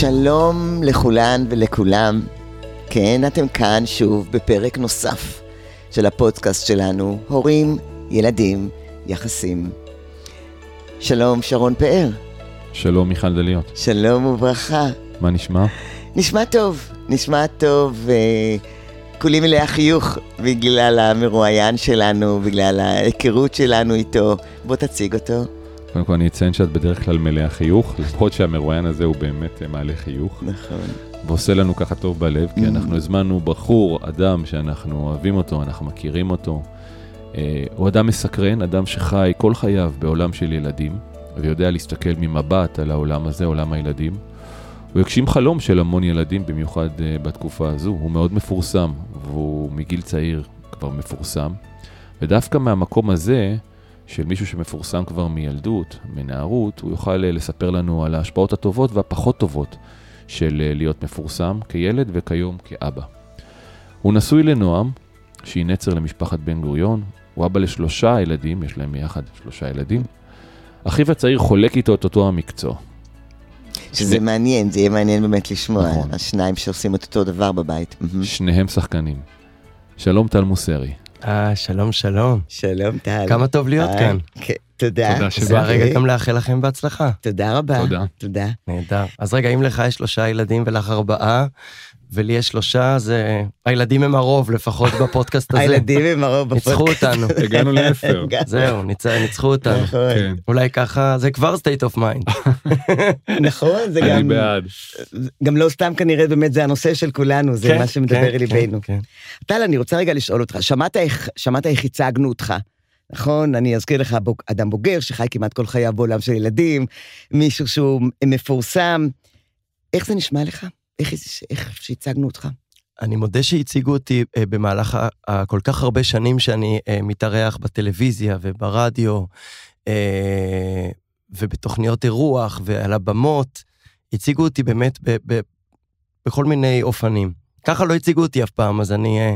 שלום לכולן ולכולם. כן, אתם כאן שוב בפרק נוסף של הפודקאסט שלנו, הורים, ילדים, יחסים. שלום, שרון פאר. שלום, מיכל דליות. שלום וברכה. מה נשמע? נשמע טוב, נשמע טוב. אה, כולי מלאה חיוך בגלל המרואיין שלנו, בגלל ההיכרות שלנו איתו. בוא תציג אותו. קודם כל אני אציין שאת בדרך כלל מלאה חיוך, לפחות שהמרואיין הזה הוא באמת מעלה חיוך. נכון. ועושה לנו ככה טוב בלב, כי Mm. אנחנו הזמנו בחור, אדם שאנחנו אוהבים אותו, אנחנו מכירים אותו. אה, הוא אדם מסקרן, אדם שחי כל חייו בעולם של ילדים, ויודע להסתכל ממבט על העולם הזה, עולם הילדים. הוא הגשים חלום של המון ילדים, במיוחד אה, בתקופה הזו. הוא מאוד מפורסם, והוא מגיל צעיר כבר מפורסם. ודווקא מהמקום הזה, של מישהו שמפורסם כבר מילדות, מנערות, הוא יוכל אה, לספר לנו על ההשפעות הטובות והפחות טובות של אה, להיות מפורסם כילד וכיום כאבא. הוא נשוי לנועם, שהיא נצר למשפחת בן גוריון, הוא אבא לשלושה ילדים, יש להם יחד שלושה ילדים. אחיו הצעיר חולק איתו את אותו המקצוע. שזה שני- מעניין, זה יהיה מעניין באמת לשמוע. נכון. השניים שעושים את אותו דבר בבית. שניהם שחקנים. שלום טל מוסרי. אה, שלום, שלום. שלום, טל. כמה טוב להיות. כאן. כן, תודה. תודה זה שבאת. הרגע גם לאחל לכם בהצלחה. תודה רבה. תודה. תודה. נהדר. אז רגע, אם לך יש שלושה ילדים ולך ארבעה, ולי יש שלושה, אז אה, הילדים הם הרוב, לפחות בפודקאסט הזה. הילדים הם הרוב ניצחו בפודקאסט. אותנו. הגענו. הגענו. זהו, ניצ- ניצחו אותנו. נכון. כן, אולי ככה, זה כבר state of mind. נכון, זה אני גם, בעד. גם לא סתם כנראה באמת זה הנושא של כולנו, זה כן, מה שמדבר כן, ליבנו. טל, אני רוצה רגע לשאול אותך, שמעת איך, הצגנו אותך, נכון? אני אזכיר לך, אדם בוגר שחי כמעט כל חייו בעולם של ילדים, מישהו שהוא מפורסם. איך זה נשמע לך? איך, איך שהצגנו אותך? אני מודה שהציגו אותי אה, במהלך הכל כך הרבה שנים שאני אה, מתארח בטלוויזיה וברדיו, אה, ובתוכניות אירוח ועל הבמות, הציגו אותי באמת ב- ב- בכל מיני אופנים. ככה לא הציגו אותי אף פעם, אז אני אה,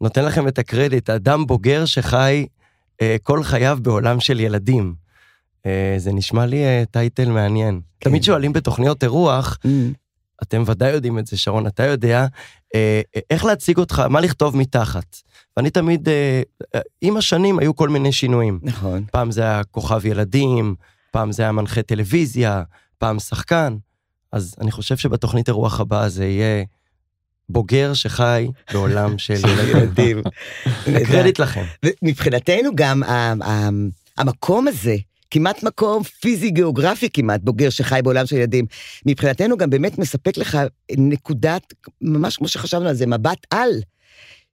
נותן לכם את הקרדיט, אדם בוגר שחי אה, כל חייו בעולם של ילדים. אה, זה נשמע לי אה, טייטל מעניין. כן. תמיד שואלים בתוכניות אירוח, אתם ודאי יודעים את זה, שרון, אתה יודע, אה, אה, איך להציג אותך, מה לכתוב מתחת. ואני תמיד, אה, עם השנים היו כל מיני שינויים. נכון. פעם זה היה כוכב ילדים, פעם זה היה מנחה טלוויזיה, פעם שחקן. אז אני חושב שבתוכנית אירוח הבאה זה יהיה בוגר שחי בעולם של ילדים. ילדים. קרדיט לכם. ומבחינתנו גם המקום הזה, כמעט מקום פיזי גיאוגרפי כמעט, בוגר שחי בעולם של ילדים, מבחינתנו גם באמת מספק לך נקודת, ממש כמו שחשבנו על זה, מבט על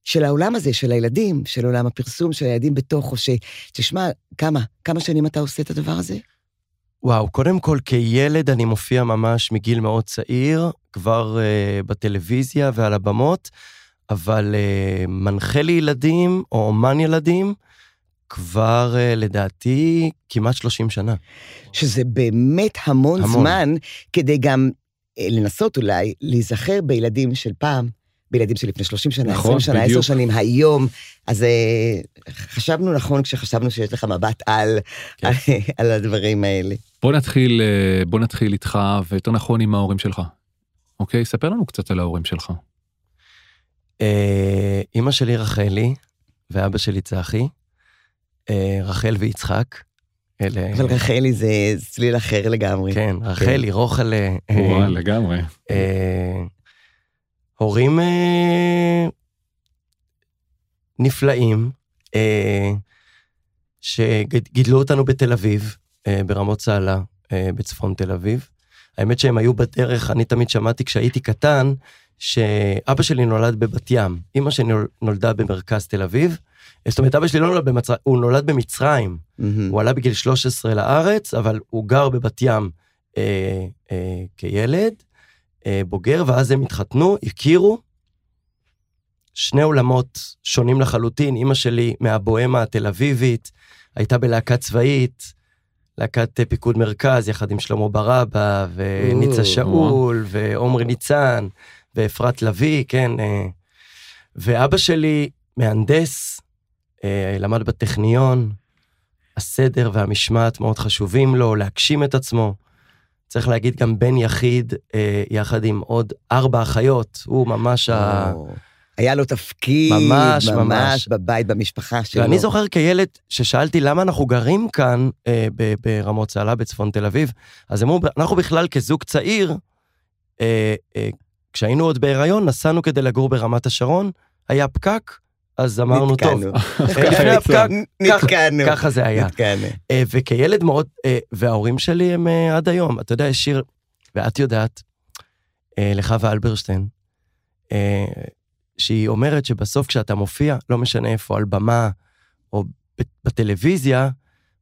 של העולם הזה, של הילדים, של עולם הפרסום, של הילדים בתוכו, ש... תשמע, כמה, כמה שנים אתה עושה את הדבר הזה? וואו, קודם כל, כילד אני מופיע ממש מגיל מאוד צעיר, כבר uh, בטלוויזיה ועל הבמות, אבל uh, מנחה לילדים או אומן ילדים, כבר uh, לדעתי כמעט 30 שנה. שזה באמת המון, המון. זמן, כדי גם אה, לנסות אולי להיזכר בילדים של פעם, בילדים של לפני 30 שנה, נכון, 20 שנה, 10 בדיוק. שנים, היום. אז אה, חשבנו נכון כשחשבנו שיש לך מבט על, כן. על, על הדברים האלה. בוא נתחיל, אה, בוא נתחיל איתך, ויותר נכון עם ההורים שלך. אוקיי? ספר לנו קצת על ההורים שלך. Uh, אימא שלי רחלי ואבא שלי צחי, רחל ויצחק. אלה... אבל רחלי זה צליל אחר לגמרי. כן, רחלי, רוחלה. אה, וואו, לגמרי. אה, הורים אה, נפלאים, אה, שגידלו אותנו בתל אביב, אה, ברמות צהלה, אה, בצפון תל אביב. האמת שהם היו בדרך, אני תמיד שמעתי כשהייתי קטן, שאבא שלי נולד בבת ים, אמא שלי נול- נולדה במרכז תל אביב. זאת אומרת, אבא שלי לא נולד במצרים, הוא נולד במצרים. מהמם. הוא עלה בגיל 13 לארץ, אבל הוא גר בבת ים אה, אה, כילד, אה, בוגר, ואז הם התחתנו, הכירו. שני עולמות שונים לחלוטין, אימא שלי מהבוהמה התל אביבית, הייתה בלהקה צבאית, להקת אה, פיקוד מרכז, יחד עם שלמה ברבא, וניצה או, שאול, ועומרי ניצן, ואפרת לביא, כן. אה. ואבא שלי מהנדס, למד בטכניון, הסדר והמשמעת מאוד חשובים לו, להגשים את עצמו. צריך להגיד גם בן יחיד, אה, יחד עם עוד ארבע אחיות, הוא ממש ה... או, היה לו תפקיד ממש, ממש, ממש. בבית, במשפחה שלו. ואני זוכר כילד ששאלתי למה אנחנו גרים כאן אה, ב- ברמות צהלה בצפון תל אביב, אז הם אמרו, אנחנו בכלל כזוג צעיר, אה, אה, כשהיינו עוד בהיריון, נסענו כדי לגור ברמת השרון, היה פקק, אז אמרנו, טוב, נתקענו. אה. ככה זה היה. אה, וכילד מאוד, אה, וההורים שלי הם עד היום, אתה יודע, יש שיר, ואת יודעת, לחווה אלברשטיין, שהיא אומרת שבסוף כשאתה מופיע, לא משנה איפה, על במה או בטלוויזיה,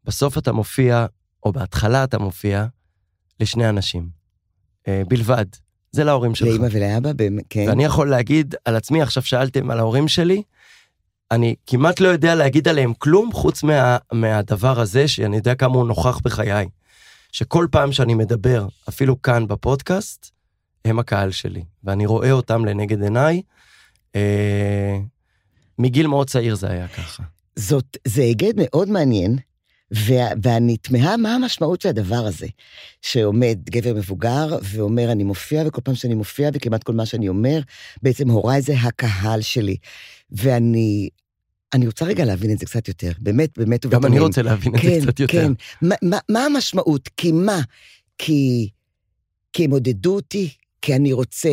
בסוף אתה מופיע, או בהתחלה אתה מופיע, לשני אנשים, בלבד. זה להורים שלך. לאמא ולאבא, כן. ואני יכול להגיד על עצמי, עכשיו שאלתם על ההורים שלי, אני כמעט לא יודע להגיד עליהם כלום חוץ מה, מהדבר הזה, שאני יודע כמה הוא נוכח בחיי. שכל פעם שאני מדבר, אפילו כאן בפודקאסט, הם הקהל שלי, ואני רואה אותם לנגד עיניי. אה, מגיל מאוד צעיר זה היה ככה. זאת, זה היגד מאוד מעניין, ואני תמהה מה המשמעות של הדבר הזה, שעומד גבר מבוגר ואומר, אני מופיע, וכל פעם שאני מופיע, וכמעט כל מה שאני אומר, בעצם הוריי זה הקהל שלי. ואני אני רוצה רגע להבין את זה קצת יותר, באמת, באמת גם אני. רוצה להבין את כן, זה קצת יותר. כן, מה, מה, מה המשמעות? כי מה? כי, כי הם עודדו אותי, כי אני רוצה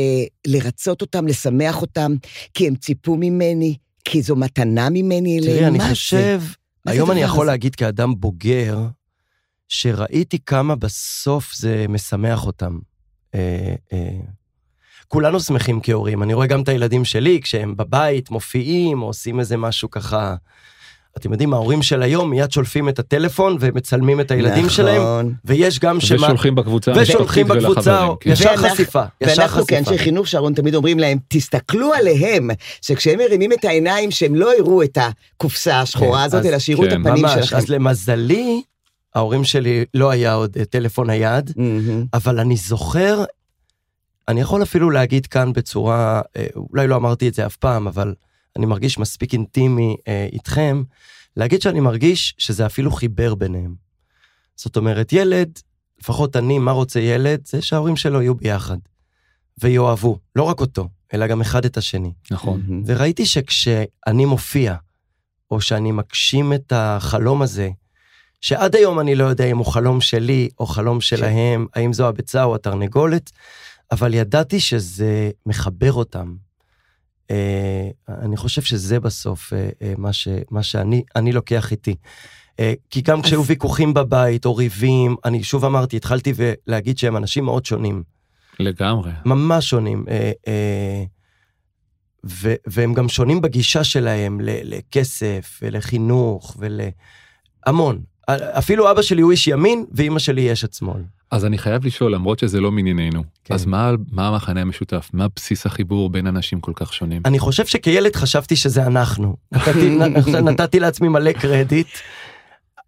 לרצות אותם, לשמח אותם, כי הם ציפו ממני, כי זו מתנה ממני אליהם. תראי, אני? חושב, זה היום אני יכול? להגיד כאדם בוגר, שראיתי כמה בסוף זה משמח אותם. אה, אה, כולנו שמחים כהורים, אני רואה גם את הילדים שלי, כשהם בבית, מופיעים, או עושים איזה משהו ככה. אתם יודעים, ההורים של היום מיד שולפים את הטלפון ומצלמים את הילדים שלהם, נכון. ויש גם שמה... ושולחים בקבוצה ושולחים בקבוצה, ולחברים, כן. ישר ואנחנו- חשיפה, ישר ואנחנו חשיפה. כאנשי חינוך, שרון, תמיד אומרים להם, תסתכלו עליהם, שכשהם מרימים את העיניים, שהם לא יראו את הקופסה השחורה כן, הזאת, אז- אלא שיראו את כן. הפנים ממש, שלכם. אז למזלי, ההורים שלי לא היה עוד אה, טלפון נייד, מהמם. אבל אני זוכר, אני יכול אפילו להגיד כאן בצורה, אה, אולי לא אמרתי את זה אף פעם, אבל אני מרגיש מספיק אינטימי אה, איתכם, להגיד שאני מרגיש שזה אפילו חיבר ביניהם. זאת אומרת, ילד, לפחות אני, מה רוצה ילד? זה שההורים שלו יהיו ביחד. ויאהבו, לא רק אותו, אלא גם אחד את השני. נכון. וראיתי שכשאני מופיע, או שאני מגשים את החלום הזה, שעד היום אני לא יודע אם הוא חלום שלי או חלום שלהם, האם זו הביצה או התרנגולת, אבל ידעתי שזה מחבר אותם. אה, אני חושב שזה בסוף אה, אה, מה, ש, מה שאני אני לוקח איתי. כי גם כשהיו ויכוחים בבית או ריבים, אני שוב אמרתי, התחלתי להגיד שהם אנשים מאוד שונים. לגמרי. ממש שונים. ו- והם גם שונים בגישה שלהם ל- לכסף ולחינוך ולהמון. אפילו אבא שלי הוא איש ימין ואימא שלי היא אשת שמאל. אז אני חייב לשאול, למרות שזה לא מענייננו, כן. אז מה, מה המחנה המשותף? מה בסיס החיבור בין אנשים כל כך שונים? אני חושב שכילד חשבתי שזה אנחנו. נתתי, נתתי לעצמי מלא קרדיט.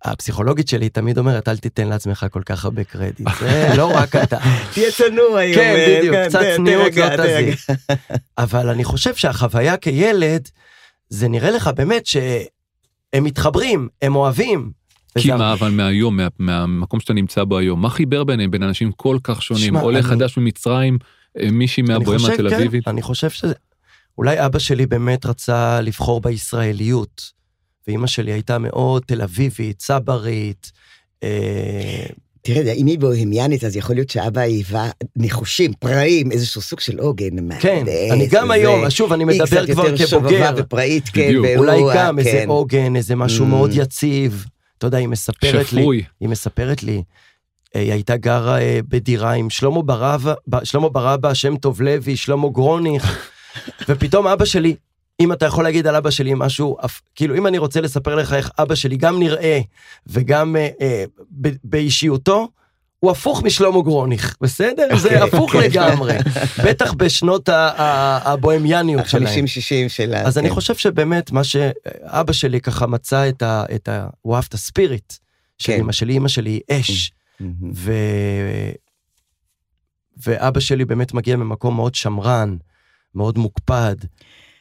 הפסיכולוגית שלי תמיד אומרת, אל תיתן לעצמך כל כך הרבה קרדיט. זה לא רק אתה. תהיה צנוע היום. כן, בדיוק, כן, קצת צניעות לא תזיק. אבל אני חושב שהחוויה כילד, זה נראה לך באמת שהם מתחברים, הם אוהבים. כי מה אבל מהיום, מה, מהמקום שאתה נמצא בו היום, מה חיבר ביניהם בין אנשים כל כך שונים? שמע, עולה אני- חדש ממצרים, אה, מישהי מהבוהמה התל כן, אביבית? אני חושב שזה... אולי אבא שלי באמת רצה לבחור בישראליות, ואימא שלי הייתה מאוד תל אביבית, צברית. אה, תראה, אם היא בוהמיאנית, אז יכול להיות שאבא היווה נחושים, פראים, איזשהו סוג של עוגן. כן, מהנדס, אני גם. היום, שוב, אני היא מדבר קצת כבר יותר שובבה כבוגר. ופראית, כן, בדיוק. והוא, אולי אה, גם איזה כן. עוגן, איזה משהו Mm. מאוד יציב. אתה יודע, היא מספרת לי, שפוי. היא מספרת לי, אה, היא הייתה גרה אה, בדירה עם שלמה ברבא, שלמה ברבא, שם טוב לוי, שלמה גרוניך, ופתאום אבא שלי, אם אתה יכול להגיד על אבא שלי משהו, אף- כאילו אם אני רוצה לספר לך איך אבא שלי גם נראה וגם אה, אה, ב- באישיותו, הוא הפוך משלמה גרוניך, בסדר? זה אוקיי. הפוך לגמרי, בטח בשנות הבוהמיאניות שלהם. ה-50-60 שלה. אז אני כן. חושב שבאמת מה שאבא שלי ככה מצא את ה... את ה הוא אהב את הספיריט של כן. אמא שלי, אמא שלי היא אש. ו... ואבא שלי באמת מגיע ממקום מאוד שמרן, מאוד מוקפד,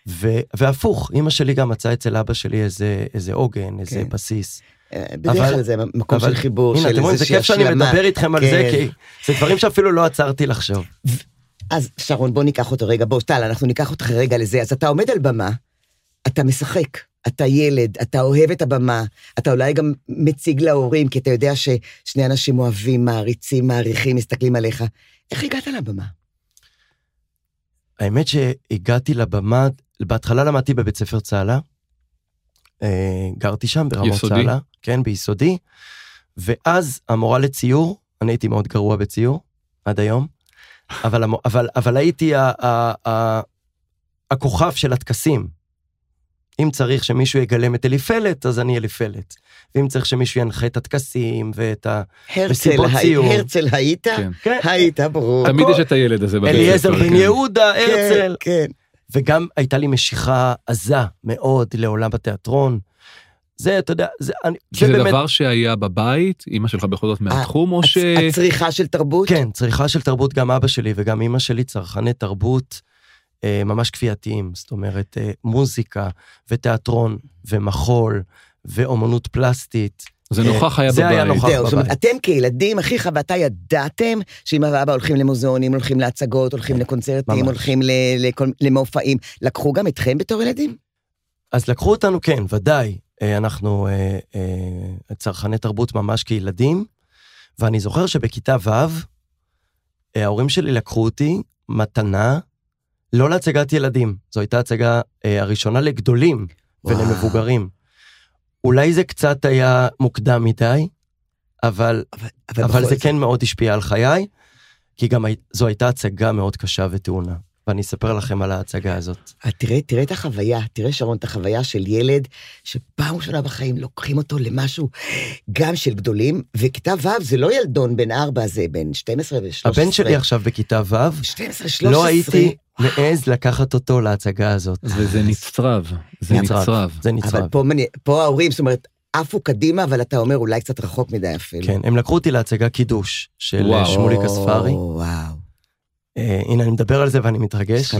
ו... והפוך, אמא שלי גם מצאה אצל אבא שלי איזה, איזה עוגן, איזה כן. בסיס. בדרך כלל זה מקום של חיבור, של אתם רואים, זה איזושהי כיף שאני השלמה. מדבר איתכם על זה, כן. כי זה דברים שאפילו לא עצרתי לחשוב. אז שרון, בוא ניקח אותו רגע, בוא, טל, אנחנו ניקח אותך רגע לזה. אז אתה עומד על במה, אתה משחק, אתה ילד, אתה אוהב את הבמה, אתה אולי גם מציג להורים, כי אתה יודע ששני אנשים אוהבים, מעריצים, מעריכים, מסתכלים עליך. איך הגעת לבמה? האמת שהגעתי לבמה, בהתחלה למדתי בבית ספר צהלה. אה, גרתי שם ברמות יסודי? צהלה, כן, ביסודי. ואז המורה לציור, אני הייתי מאוד גרוע בציור, עד היום, אבל, אבל, אבל הייתי ה, ה, ה, הכוכב של הטקסים. אם צריך שמישהו יגלם את אליפלת, אז אני אליפלת. ואם צריך שמישהו ינחה את הטקסים ואת ה... הרצל, מסיבות הי- ציור. הרצל היית? כן. כן, היית, ברור. תמיד הכל- יש את הילד הזה בבית אליעזר בן כן. יהודה, כן, הרצל. כן. וגם הייתה לי משיכה עזה מאוד לעולם התיאטרון. זה, אתה יודע, זה, אני, כי זה דבר שהיה בבית, אימא שלך בכל זאת מהתחום, או ש... הצ- הצריכה של תרבות? כן, צריכה של תרבות, גם אבא שלי וגם אימא שלי צרכני תרבות אה, ממש כפייתיים. זאת אומרת, אה, מוזיקה ותיאטרון ומחול ואומנות פלסטית. זה נוכח היה זה היה בבית. נוכח. זהו, זאת אומרת, בבית. אתם כילדים, אחיך ואתה ידעתם שאמא ואבא הולכים למוזיאונים, הולכים להצגות, הולכים לקונצרטים, ממש. הולכים ל- לכל- למופעים. לקחו גם אתכם בתור ילדים? אז לקחו אותנו, כן, ודאי. אה, אנחנו אה, אה, צרכני תרבות ממש כילדים, ואני זוכר שבכיתה ו', אה, ההורים שלי לקחו אותי מתנה, לא להצגת ילדים. זו הייתה הצגה אה, הראשונה לגדולים וואו. ולמבוגרים. אולי זה קצת היה מוקדם מדי, אבל, אבל בכל זה זאת- כן מאוד השפיע על חיי, כי גם זו הייתה הצגה מאוד קשה וטעונה. ואני אספר לכם על ההצגה הזאת. אה, תראה, תראה את החוויה, תראה שרון, את החוויה של ילד שפעם ראשונה בחיים לוקחים אותו למשהו גם של גדולים, וכיתה ו' זה לא ילדון בן ארבע, זה בן 12 ו-13. הבן שלי עכשיו בכיתה ו', 12, 13. לא הייתי מעז לקחת אותו להצגה הזאת. וזה נצרב, זה נצרב. נצרב. זה אבל נצרב. פה, מני- פה ההורים, זאת אומרת, עפו קדימה, אבל אתה אומר אולי קצת רחוק מדי אפילו. כן, הם לקחו אותי להצגה קידוש של וואו. וואו. שמוליק אספרי. או, וואו, אה, הנה, אני מדבר על זה ואני מתרגש.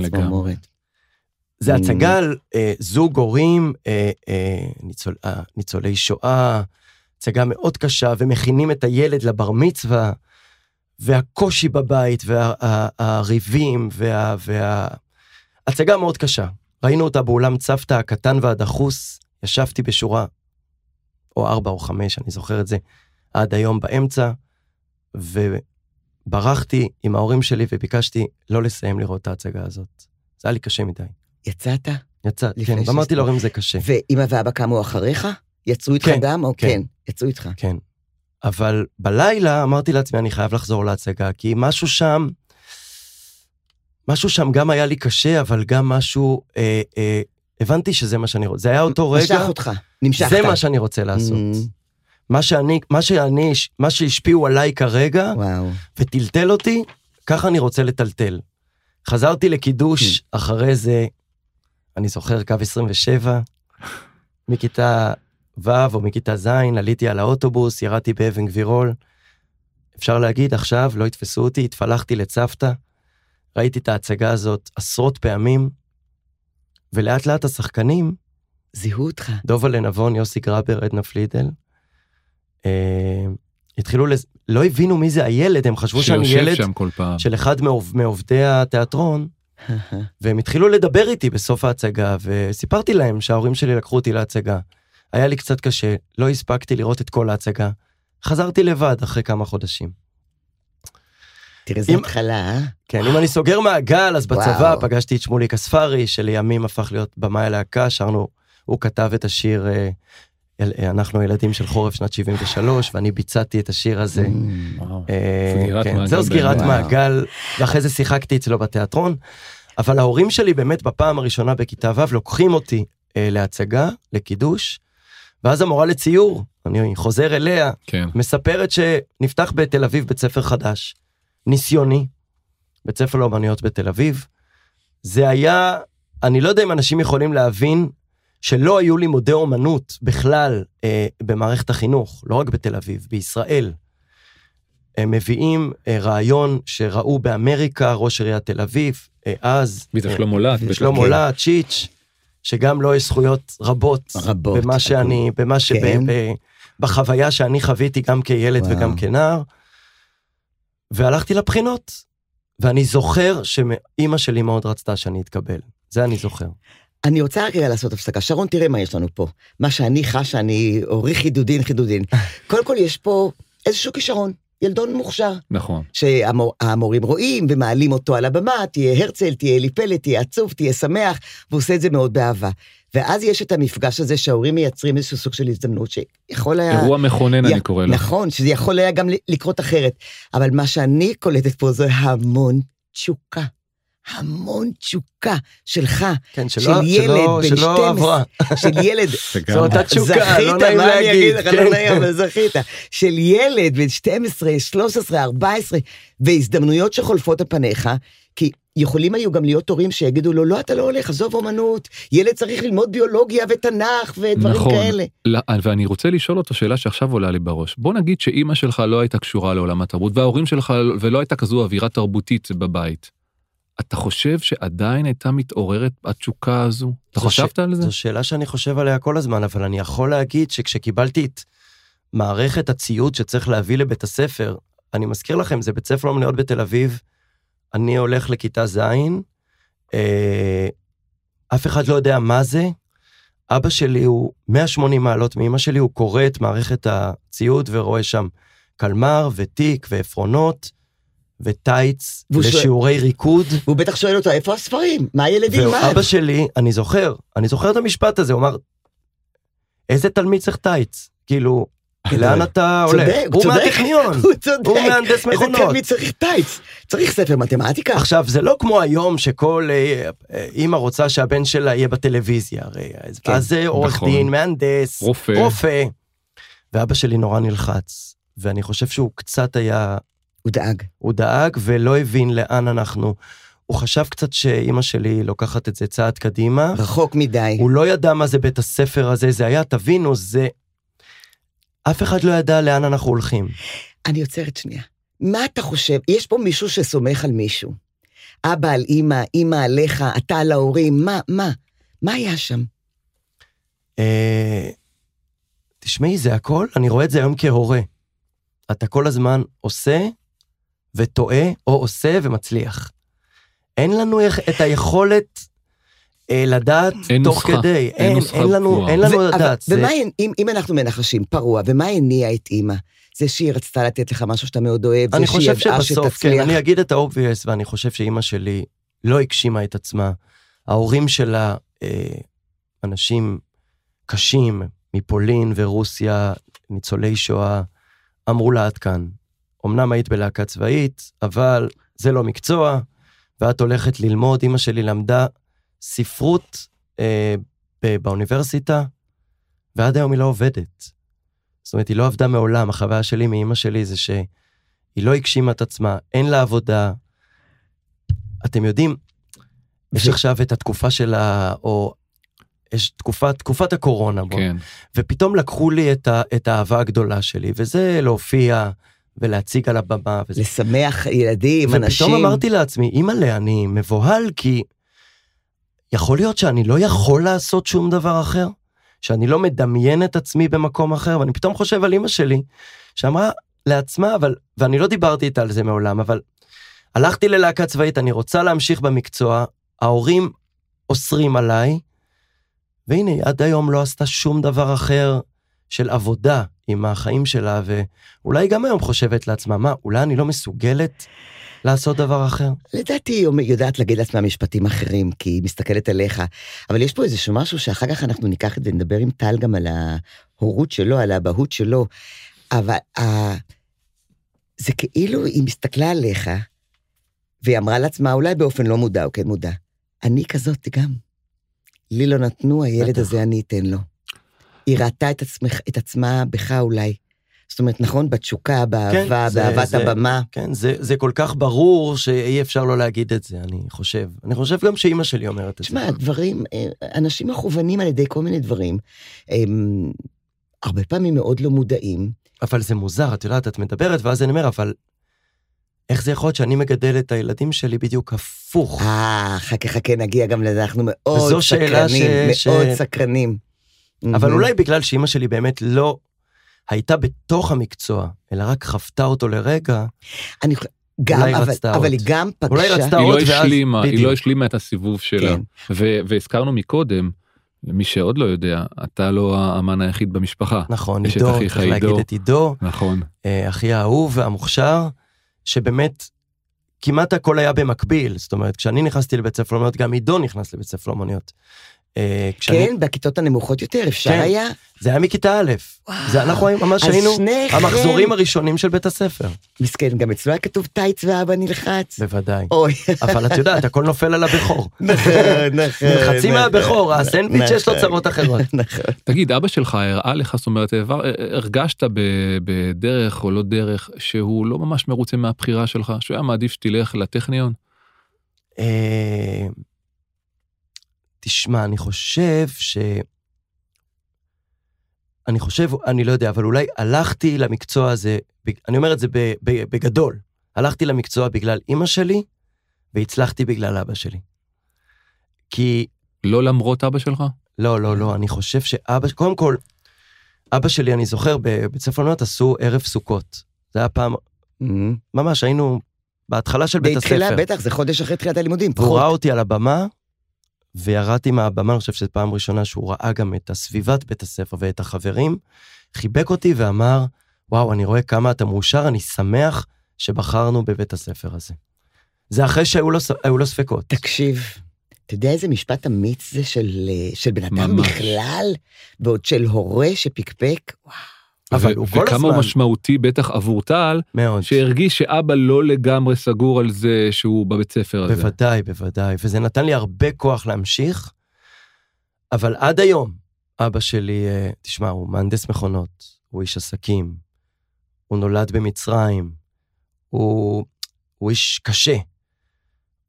זה Mm. הצגה על אה, זוג הורים, אה, אה, ניצול, אה, ניצולי שואה, הצגה מאוד קשה, ומכינים את הילד לבר מצווה, והקושי בבית, והריבים, וה, וה... הצגה מאוד קשה. ראינו אותה באולם צוותא הקטן והדחוס, ישבתי בשורה, או ארבע או חמש, אני זוכר את זה, עד היום באמצע, וברחתי עם ההורים שלי וביקשתי לא לסיים לראות את ההצגה הזאת. זה היה לי קשה מדי. יצאת? יצא, כן. ואמרתי להורים זה קשה, ואמא ואבא קמו אחריך? יצאו איתך כן, גם? או כן. כן, יצאו איתך. כן. אבל בלילה אמרתי לעצמי, אני חייב לחזור להצגה, כי משהו שם, משהו שם גם היה לי קשה, אבל גם משהו, אה, אה, הבנתי שזה מה שאני רוצה. זה היה אותו רגע, משך אותך, נמשכת. זה מה שאני רוצה לעשות. Mm, מה שאני, מה שאני, מה שהשפיעו עליי כרגע, וואו. וטלטל אותי, ככה אני רוצה לטלטל. חזרתי. לקידוש, אחרי זה, אני זוכר קו 27, מכיתה ו' או מכיתה ז', עליתי על האוטובוס, ירדתי באבן גבירול. אפשר להגיד, עכשיו לא יתפסו אותי, התפלחתי לצוותא, ראיתי את ההצגה הזאת עשרות פעמים, ולאט לאט השחקנים, זיהו אותך. דובה לנבון, יוסי גרבר, עדנה פלידל, אה, התחילו, לז... לא הבינו מי זה הילד, הם חשבו שאני שיושב ילד שם כל פעם. של אחד מעוב... מעובדי התיאטרון, והם התחילו לדבר איתי בסוף ההצגה, וסיפרתי להם שההורים שלי לקחו אותי להצגה. היה לי קצת קשה, לא הספקתי לראות את כל ההצגה. חזרתי לבד אחרי כמה חודשים. תראה, איזה אם- התחלה, אה? כן, אם אני סוגר מעגל, אז בצבא וואו. פגשתי את שמוליק אספרי, שלימים הפך להיות במאי הלהקה, שרנו, הוא כתב את השיר אה, אה, אנחנו הילדים של חורף שנת 73, ואני ביצעתי את השיר הזה. Mm. אה, סגירת כן, זהו סגירת. מעגל, ואחרי זה שיחקתי אצלו בתיאטרון. אבל ההורים שלי באמת בפעם הראשונה בכיתה ו' לוקחים אותי להצגה, לקידוש, ואז המורה לציור, אני חוזר אליה, כן. מספרת שנפתח בתל אביב בית ספר חדש, ניסיוני, בית ספר לאומנויות בתל אביב. זה היה, אני לא יודע אם אנשים יכולים להבין שלא היו לימודי אומנות בכלל אה, במערכת החינוך, לא רק בתל אביב, בישראל. הם מביאים אה, רעיון שראו באמריקה, ראש עיריית תל אביב, אה, אז, בטח אה, שלמה להט. בטח. שלמה להט, צ'יץ', שגם לו יש זכויות רבות, רבות, במה שאני, במה ש... כן. ב- ב- בחוויה שאני חוויתי גם כילד וואו. וגם כנער. והלכתי לבחינות, ואני זוכר שאימא שלי מאוד רצתה שאני אתקבל. זה אני זוכר. אני רוצה רגע לעשות הפסקה. שרון, תראה מה יש לנו פה. מה שאני חשה, אני אורי חידודין חידודין. קודם כל, יש פה איזשהו כישרון, ילדון מוכשר. נכון. שהמורים רואים ומעלים אותו על הבמה, תהיה הרצל, תהיה אלי פלד, תהיה עצוב, תהיה שמח, והוא עושה את זה מאוד באהבה. ואז יש את המפגש הזה שההורים מייצרים איזשהו סוג של הזדמנות שיכול היה... אירוע מכונן, י- אני קורא לו. נכון, שזה יכול היה גם לקרות אחרת. אבל מה שאני קולטת פה זה המון תשוקה. המון תשוקה שלך, כן, של שלא, ילד שלא, בן שלא 12. עברה. של ילד, זו אותה תשוקה, זכית, לא נעים מה אני אגיד להגיד. לך, כן. לא נעים, אבל זכית. של ילד בן 12, 13, 14, והזדמנויות שחולפות על פניך, כי יכולים היו גם להיות הורים שיגידו לו, לא, אתה לא הולך, עזוב אומנות, ילד צריך ללמוד ביולוגיה ותנ"ך ודברים נכון. כאלה. לא, ואני רוצה לשאול אותו שאלה שעכשיו עולה לי בראש. בוא נגיד שאימא שלך לא הייתה קשורה לעולם התרבות, וההורים שלך, ולא הייתה כזו אווירה תרבותית בבית. אתה חושב שעדיין הייתה מתעוררת התשוקה הזו? אתה חשבת ש- על זה? זו שאלה שאני חושב עליה כל הזמן, אבל אני יכול להגיד שכשקיבלתי את מערכת הציוד שצריך להביא לבית הספר, אני מזכיר לכם, זה בית ספר אומנויות בתל אביב, אני הולך לכיתה ז', אה, אף אחד לא יודע מה זה. אבא שלי הוא 180 מעלות מאמא שלי, הוא קורא את מערכת הציוד ורואה שם קלמר ותיק ועפרונות וטייץ והוא שואל- ושיעורי ריקוד. והוא בטח שואל אותו, איפה הספרים? מה הילדים? מה? ואבא שלי, אני זוכר, אני זוכר את המשפט הזה, הוא אמר, איזה תלמיד צריך טייץ? כאילו, לאן אתה צודק, הולך? הוא הוא צודק. מהטכניון, הוא צודק. הוא מהנדס איזה מכונות. תלמיד צריך טייץ? צריך ספר מתמטיקה. עכשיו, זה לא כמו היום שכל אה, אה, אימא רוצה שהבן שלה יהיה בטלוויזיה, הרי, אז- כן, זה עורך נכון. דין, מהנדס, רופא. רופא. ואבא שלי נורא נלחץ, ואני חושב שהוא קצת היה, הוא דאג. הוא דאג ולא הבין לאן אנחנו. הוא חשב קצת שאימא שלי לוקחת את זה צעד קדימה. רחוק מדי. הוא לא ידע מה זה בית הספר הזה, זה היה, תבינו, זה... אף אחד לא ידע לאן אנחנו הולכים. אני עוצרת שנייה. מה אתה חושב? יש פה מישהו שסומך על מישהו. אבא על אימא, אימא עליך, אתה על ההורים, מה, מה? מה היה שם? אה, תשמעי, זה הכל, אני רואה את זה היום כהורה. אתה כל הזמן עושה וטועה, או עושה ומצליח. אין לנו את היכולת אה, לדעת אין תוך נוסחה, כדי. אין אין, נוסחה אין לנו, קבועה. אין לנו ו- אבל- לדעת. זה- ומה, אם, אם אנחנו מנחשים, פרוע, ומה הניע את אימא? זה שהיא רצתה לתת לך משהו שאתה מאוד אוהב, אני זה שהיא חושב ידעה שבסוף, כן, שתצליח. אני אגיד את ה-obvious, ואני חושב שאימא שלי לא הגשימה את עצמה. ההורים שלה, אה, אנשים קשים מפולין ורוסיה, ניצולי שואה, אמרו לה עד כאן. אמנם היית בלהקה צבאית, אבל זה לא מקצוע, ואת הולכת ללמוד. אימא שלי למדה ספרות אה, באוניברסיטה, ועד היום היא לא עובדת. זאת אומרת, היא לא עבדה מעולם. החוויה שלי מאימא שלי זה שהיא לא הגשימה את עצמה, אין לה עבודה. אתם יודעים, יש עכשיו את התקופה של ה... או... יש תקופת, תקופת הקורונה, בוא. כן. ופתאום לקחו לי את, ה, את האהבה הגדולה שלי, וזה להופיע ולהציג על הבמה. וזה. לשמח ילדים, אנשים. ופתאום אמרתי לעצמי, אימא'לה, אני מבוהל כי יכול להיות שאני לא יכול לעשות שום דבר אחר, שאני לא מדמיין את עצמי במקום אחר, ואני פתאום חושב על אימא שלי, שאמרה לעצמה, אבל, ואני לא דיברתי איתה על זה מעולם, אבל הלכתי ללהקה צבאית, אני רוצה להמשיך במקצוע, ההורים אוסרים עליי, והנה, עד היום לא עשתה שום דבר אחר של עבודה עם החיים שלה, ואולי גם היום חושבת לעצמה, מה, אולי אני לא מסוגלת לעשות דבר אחר? לדעתי היא יודעת להגיד לעצמה משפטים אחרים, כי היא מסתכלת עליך. אבל יש פה איזשהו משהו שאחר כך אנחנו ניקח את זה, נדבר עם טל גם על ההורות שלו, על האבהות שלו. אבל ה... זה כאילו היא מסתכלה עליך, והיא אמרה לעצמה, אולי באופן לא מודע או כן מודע, אני כזאת גם. לי לא נתנו, הילד בטח. הזה אני אתן לו. היא ראתה את, עצמך, את עצמה בך אולי. זאת אומרת, נכון, בתשוקה, באהבה, זה- באהבת זה- הבמה. כן, זה, זה כל כך ברור שאי אפשר לא להגיד את זה, אני חושב. אני חושב גם שאימא שלי אומרת את תשמע, זה. דברים, אה, אנשים מכוונים על ידי כל מיני דברים, הם הרבה פעמים מאוד לא מודעים. אבל זה מוזר, את יודעת, את מדברת, ואז אני אומר, אבל איך זה יכול להיות שאני מגדל את הילדים שלי בדיוק הפוך? אה, חכה חכה, נגיע גם לזה, אנחנו מאוד סקרנים, ש- מאוד ש- סקרנים. אבל Mhm. אולי בגלל שאימא שלי באמת לא הייתה בתוך המקצוע, אלא רק חוותה אותו לרגע, אני גם, אולי אבל, רצתה אבל עוד. היא גם פגשה... אולי רצתה היא עוד לא ואז- השלימה, היא בדיוק. לא השלימה את הסיבוב שלה. כן. ו- והזכרנו מקודם, למי שעוד לא יודע, אתה לא האמן היחיד במשפחה. נכון, עידו, צריך להגיד. את עידו, נכון. אה, אחי האהוב והמוכשר, שבאמת כמעט הכל היה במקביל. זאת אומרת, כשאני נכנסתי לבית ספר לאמנויות, גם עידו נכנס לבית ספר לאמנויות. אה, כשאני- כן, בכיתות הנמוכות יותר, אפשר כן. היה? זה היה מכיתה א', זה אנחנו ממש היינו המחזורים הראשונים של בית הספר. מסכן, גם אצלו היה כתוב טייץ ואבא נלחץ. בוודאי. אוי, אבל את יודעת, הכל נופל על הבכור. נכון, נכון. חצי נכון. מהבכור, הסנדוויץ' יש לו נכון, צרות אחרות. נכון. תגיד, אבא שלך הראה לך, זאת אומרת, העבר- הרגשת ב- בדרך או לא דרך, שהוא לא ממש מרוצה מהבחירה שלך, שהוא היה מעדיף שתלך לטכניון? תשמע, אני חושב ש... אני חושב, אני לא יודע, אבל אולי הלכתי למקצוע הזה, אני אומר את זה בגדול, הלכתי למקצוע בגלל אימא שלי, והצלחתי בגלל אבא שלי. כי, לא למרות אבא שלך? לא, לא, לא, אני חושב שאבא, קודם כל, אבא שלי, אני זוכר, בבית ספר נויות עשו ערב סוכות. זה היה פעם, אמ, ממש, היינו בהתחלה של בית הספר. בטח, זה חודש אחרי תחילת הלימודים. פחות. ראה אותי על הבמה, וירדתי מהבמה, אני חושב שזו פעם ראשונה שהוא ראה גם את הסביבת בית הספר ואת החברים, חיבק אותי ואמר, וואו, אני רואה כמה אתה מאושר, אני שמח שבחרנו בבית הספר הזה. זה אחרי שהיו לו, לו ספקות. תקשיב, אתה יודע איזה משפט אמיץ זה של, אה, של בן אדם ממש. בכלל, ועוד של הורה שפקפק? וואו. אבל הוא כל וכמה הזמן- הוא משמעותי, בטח עבור טל, מאוד. שהרגיש שאבא לא לגמרי סגור על זה שהוא בבית ספר הזה. בוודאי, בוודאי. וזה נתן לי הרבה כוח להמשיך, אבל עד היום, אבא שלי, אה, תשמע, הוא מהנדס מכונות, הוא איש עסקים, הוא נולד במצרים, הוא, הוא איש קשה,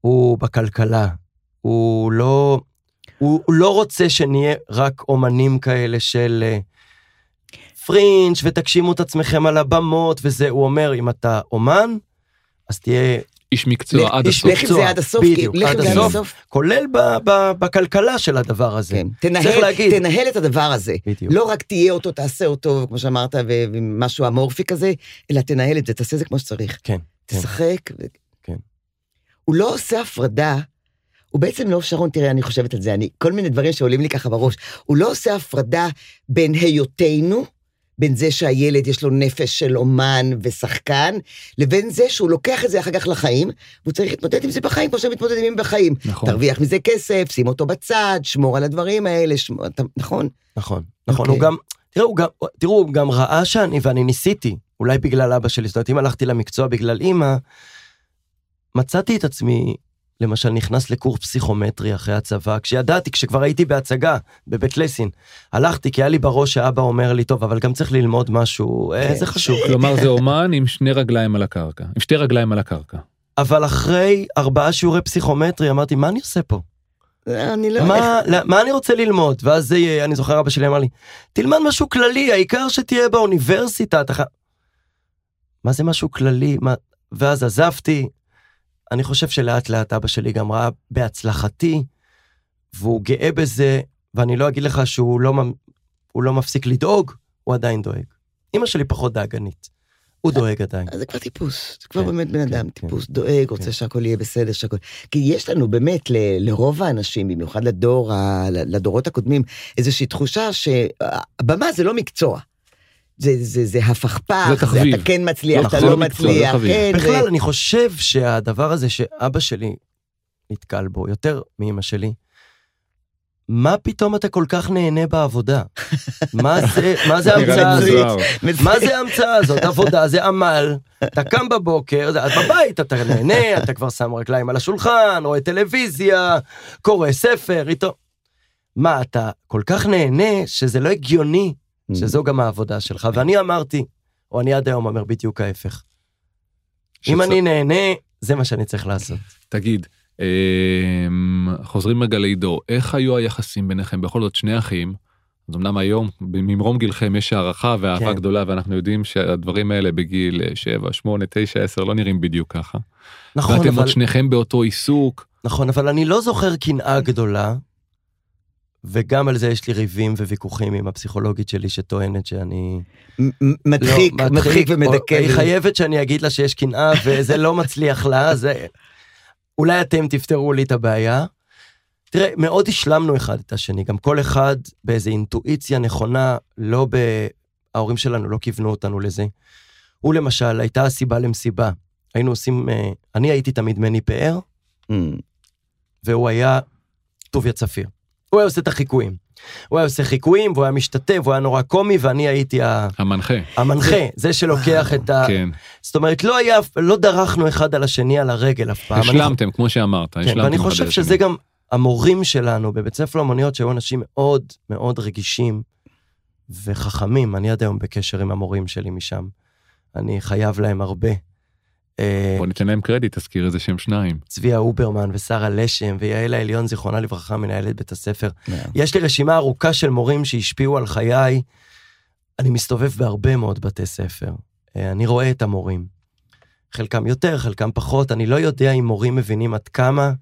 הוא בכלכלה, הוא לא, הוא, הוא לא רוצה שנהיה רק אומנים כאלה של אה, פרינג' ותגשימו את עצמכם על הבמות וזה, הוא אומר, אם אתה אומן, אז תהיה איש מקצוע לך- עד איש הסוף. לך עם זה עד הסוף, בדיוק, כי- לך עד עד הסוף. הסוף. כולל ב, ב, בכלכלה של הדבר הזה. כן, צריך תנהל, להגיד. תנהל את הדבר הזה. בדיוק. לא רק תהיה אותו, תעשה אותו, כמו שאמרת, ו- ומשהו אמורפי כזה, אלא תנהל את זה, תעשה את זה כמו שצריך. כן, כן. תשחק. ו- כן. הוא לא עושה הפרדה, הוא בעצם לא, שרון, תראה, אני חושבת על זה, אני, כל מיני דברים שעולים לי ככה בראש, הוא לא עושה הפרדה בין היותנו, בין זה שהילד יש לו נפש של אומן ושחקן, לבין זה שהוא לוקח את זה אחר כך לחיים, והוא צריך להתמודד עם זה בחיים כמו שהם מתמודדים עם בחיים. נכון. תרוויח מזה כסף, שים אותו בצד, שמור על הדברים האלה, שמור, אתה, נכון? נכון, נכון, אוקיי. הוא גם, תראו, הוא גם, תראו, הוא גם ראה שאני, ואני ניסיתי, אולי בגלל אבא שלי, זאת אומרת, אם הלכתי למקצוע בגלל אימא, מצאתי את עצמי, למשל, נכנס לקורס פסיכומטרי אחרי הצבא, כשידעתי, כשכבר הייתי בהצגה בבית לסין, הלכתי, כי היה לי בראש שאבא אומר לי, טוב, אבל גם צריך ללמוד משהו, אה, כן. זה חשוב. כלומר, זה אומן עם שני רגליים על הקרקע, עם שתי רגליים על הקרקע. אבל אחרי ארבעה שיעורי פסיכומטרי, אמרתי, מה אני עושה פה? אני לא... מה, לא, מה אני רוצה ללמוד? ואז זה, יהיה- אני זוכר אבא שלי אמר לי, תלמד משהו כללי, העיקר שתהיה באוניברסיטה. אתה... ח-" מה זה משהו כללי? מה... ואז עזבתי. אני חושב שלאט לאט אבא שלי גם ראה בהצלחתי, והוא גאה בזה, ואני לא אגיד לך שהוא לא, לא מפסיק לדאוג, הוא עדיין דואג. אמא שלי פחות דאגנית, הוא דואג עדיין. אז זה כבר טיפוס, זה כבר כן, באמת בן כן, אדם, כן. טיפוס דואג, רוצה. שהכל יהיה בסדר, שהכל... כי יש לנו באמת, ל- לרוב האנשים, במיוחד לדור, לדורות הקודמים, איזושהי תחושה שהבמה זה לא מקצוע. זה, זה, זה הפכפך, זה תחביב. אתה כן מצליח, נכון, אתה לא זה מקצוע, זה מצליח. כן, בכלל, ו- אני חושב שהדבר הזה שאבא שלי נתקל בו, יותר מאמא שלי, מה פתאום אתה כל כך נהנה בעבודה? מה זה, מה זה ההמצאה הזאת? מה זה ההמצאה הזאת? עבודה זה עמל, אתה קם בבוקר, זה- את בבית, אתה נהנה, אתה כבר שם רגליים על השולחן, רואה טלוויזיה, קורא ספר, איתו. מה, אתה כל כך נהנה שזה לא הגיוני שזו גם העבודה שלך. ואני אמרתי, או אני עד היום אומר בדיוק ההפך. אם שצ- אני נהנה, זה מה שאני צריך לעשות. תגיד, אמ, חוזרים רגע לעידו, איך היו היחסים ביניכם? בכל זאת שני אחים, אז אמנם היום, ממרום גילכם יש הערכה ואהבה כן. גדולה, ואנחנו יודעים שהדברים האלה בגיל 7, 8, 9, 10 לא נראים בדיוק ככה. נכון, ואתם אבל, עוד שניכם באותו עיסוק. נכון, אבל אני לא זוכר קנאה גדולה, וגם על זה יש לי ריבים וויכוחים עם הפסיכולוגית שלי שטוענת שאני... מדחיק, לא, מדחיק ומדכא. היא חייבת שאני אגיד לה שיש קנאה וזה לא מצליח לה, זה... אולי אתם תפתרו לי את הבעיה. תראה, מאוד השלמנו אחד את השני, גם כל אחד באיזו אינטואיציה נכונה, לא ב... ההורים שלנו לא כיוונו אותנו לזה. הוא למשל, הייתה הסיבה למסיבה. היינו עושים, אה, אני הייתי תמיד מני פאר, Mm. והוא היה טוביה צפיר. הוא היה עושה את החיקויים. הוא היה עושה חיקויים, והוא היה משתתף, והוא היה נורא קומי, ואני הייתי ה- המנחה. המנחה, זה שלוקח את ה... כן. זאת אומרת, לא היה, לא דרכנו אחד על השני על הרגל אף פעם. אני- השלמתם, כמו שאמרת, כן, השלמתם. ואני חושב שזה. גם המורים שלנו בבית ספר לאמנויות, שהיו אנשים מאוד מאוד רגישים וחכמים. אני עד היום בקשר עם המורים שלי משם. אני חייב להם הרבה. אה, בוא ניתן להם קרדיט, תזכיר איזה שם שניים. צביה אוברמן ושרה לשם ויעל העליון, זיכרונה לברכה, מנהלת בית הספר. Yeah. יש לי רשימה ארוכה של מורים שהשפיעו על חיי. אני מסתובב בהרבה מאוד בתי ספר. אה, אני רואה את המורים. חלקם יותר, חלקם פחות. אני לא יודע אם מורים מבינים עד כמה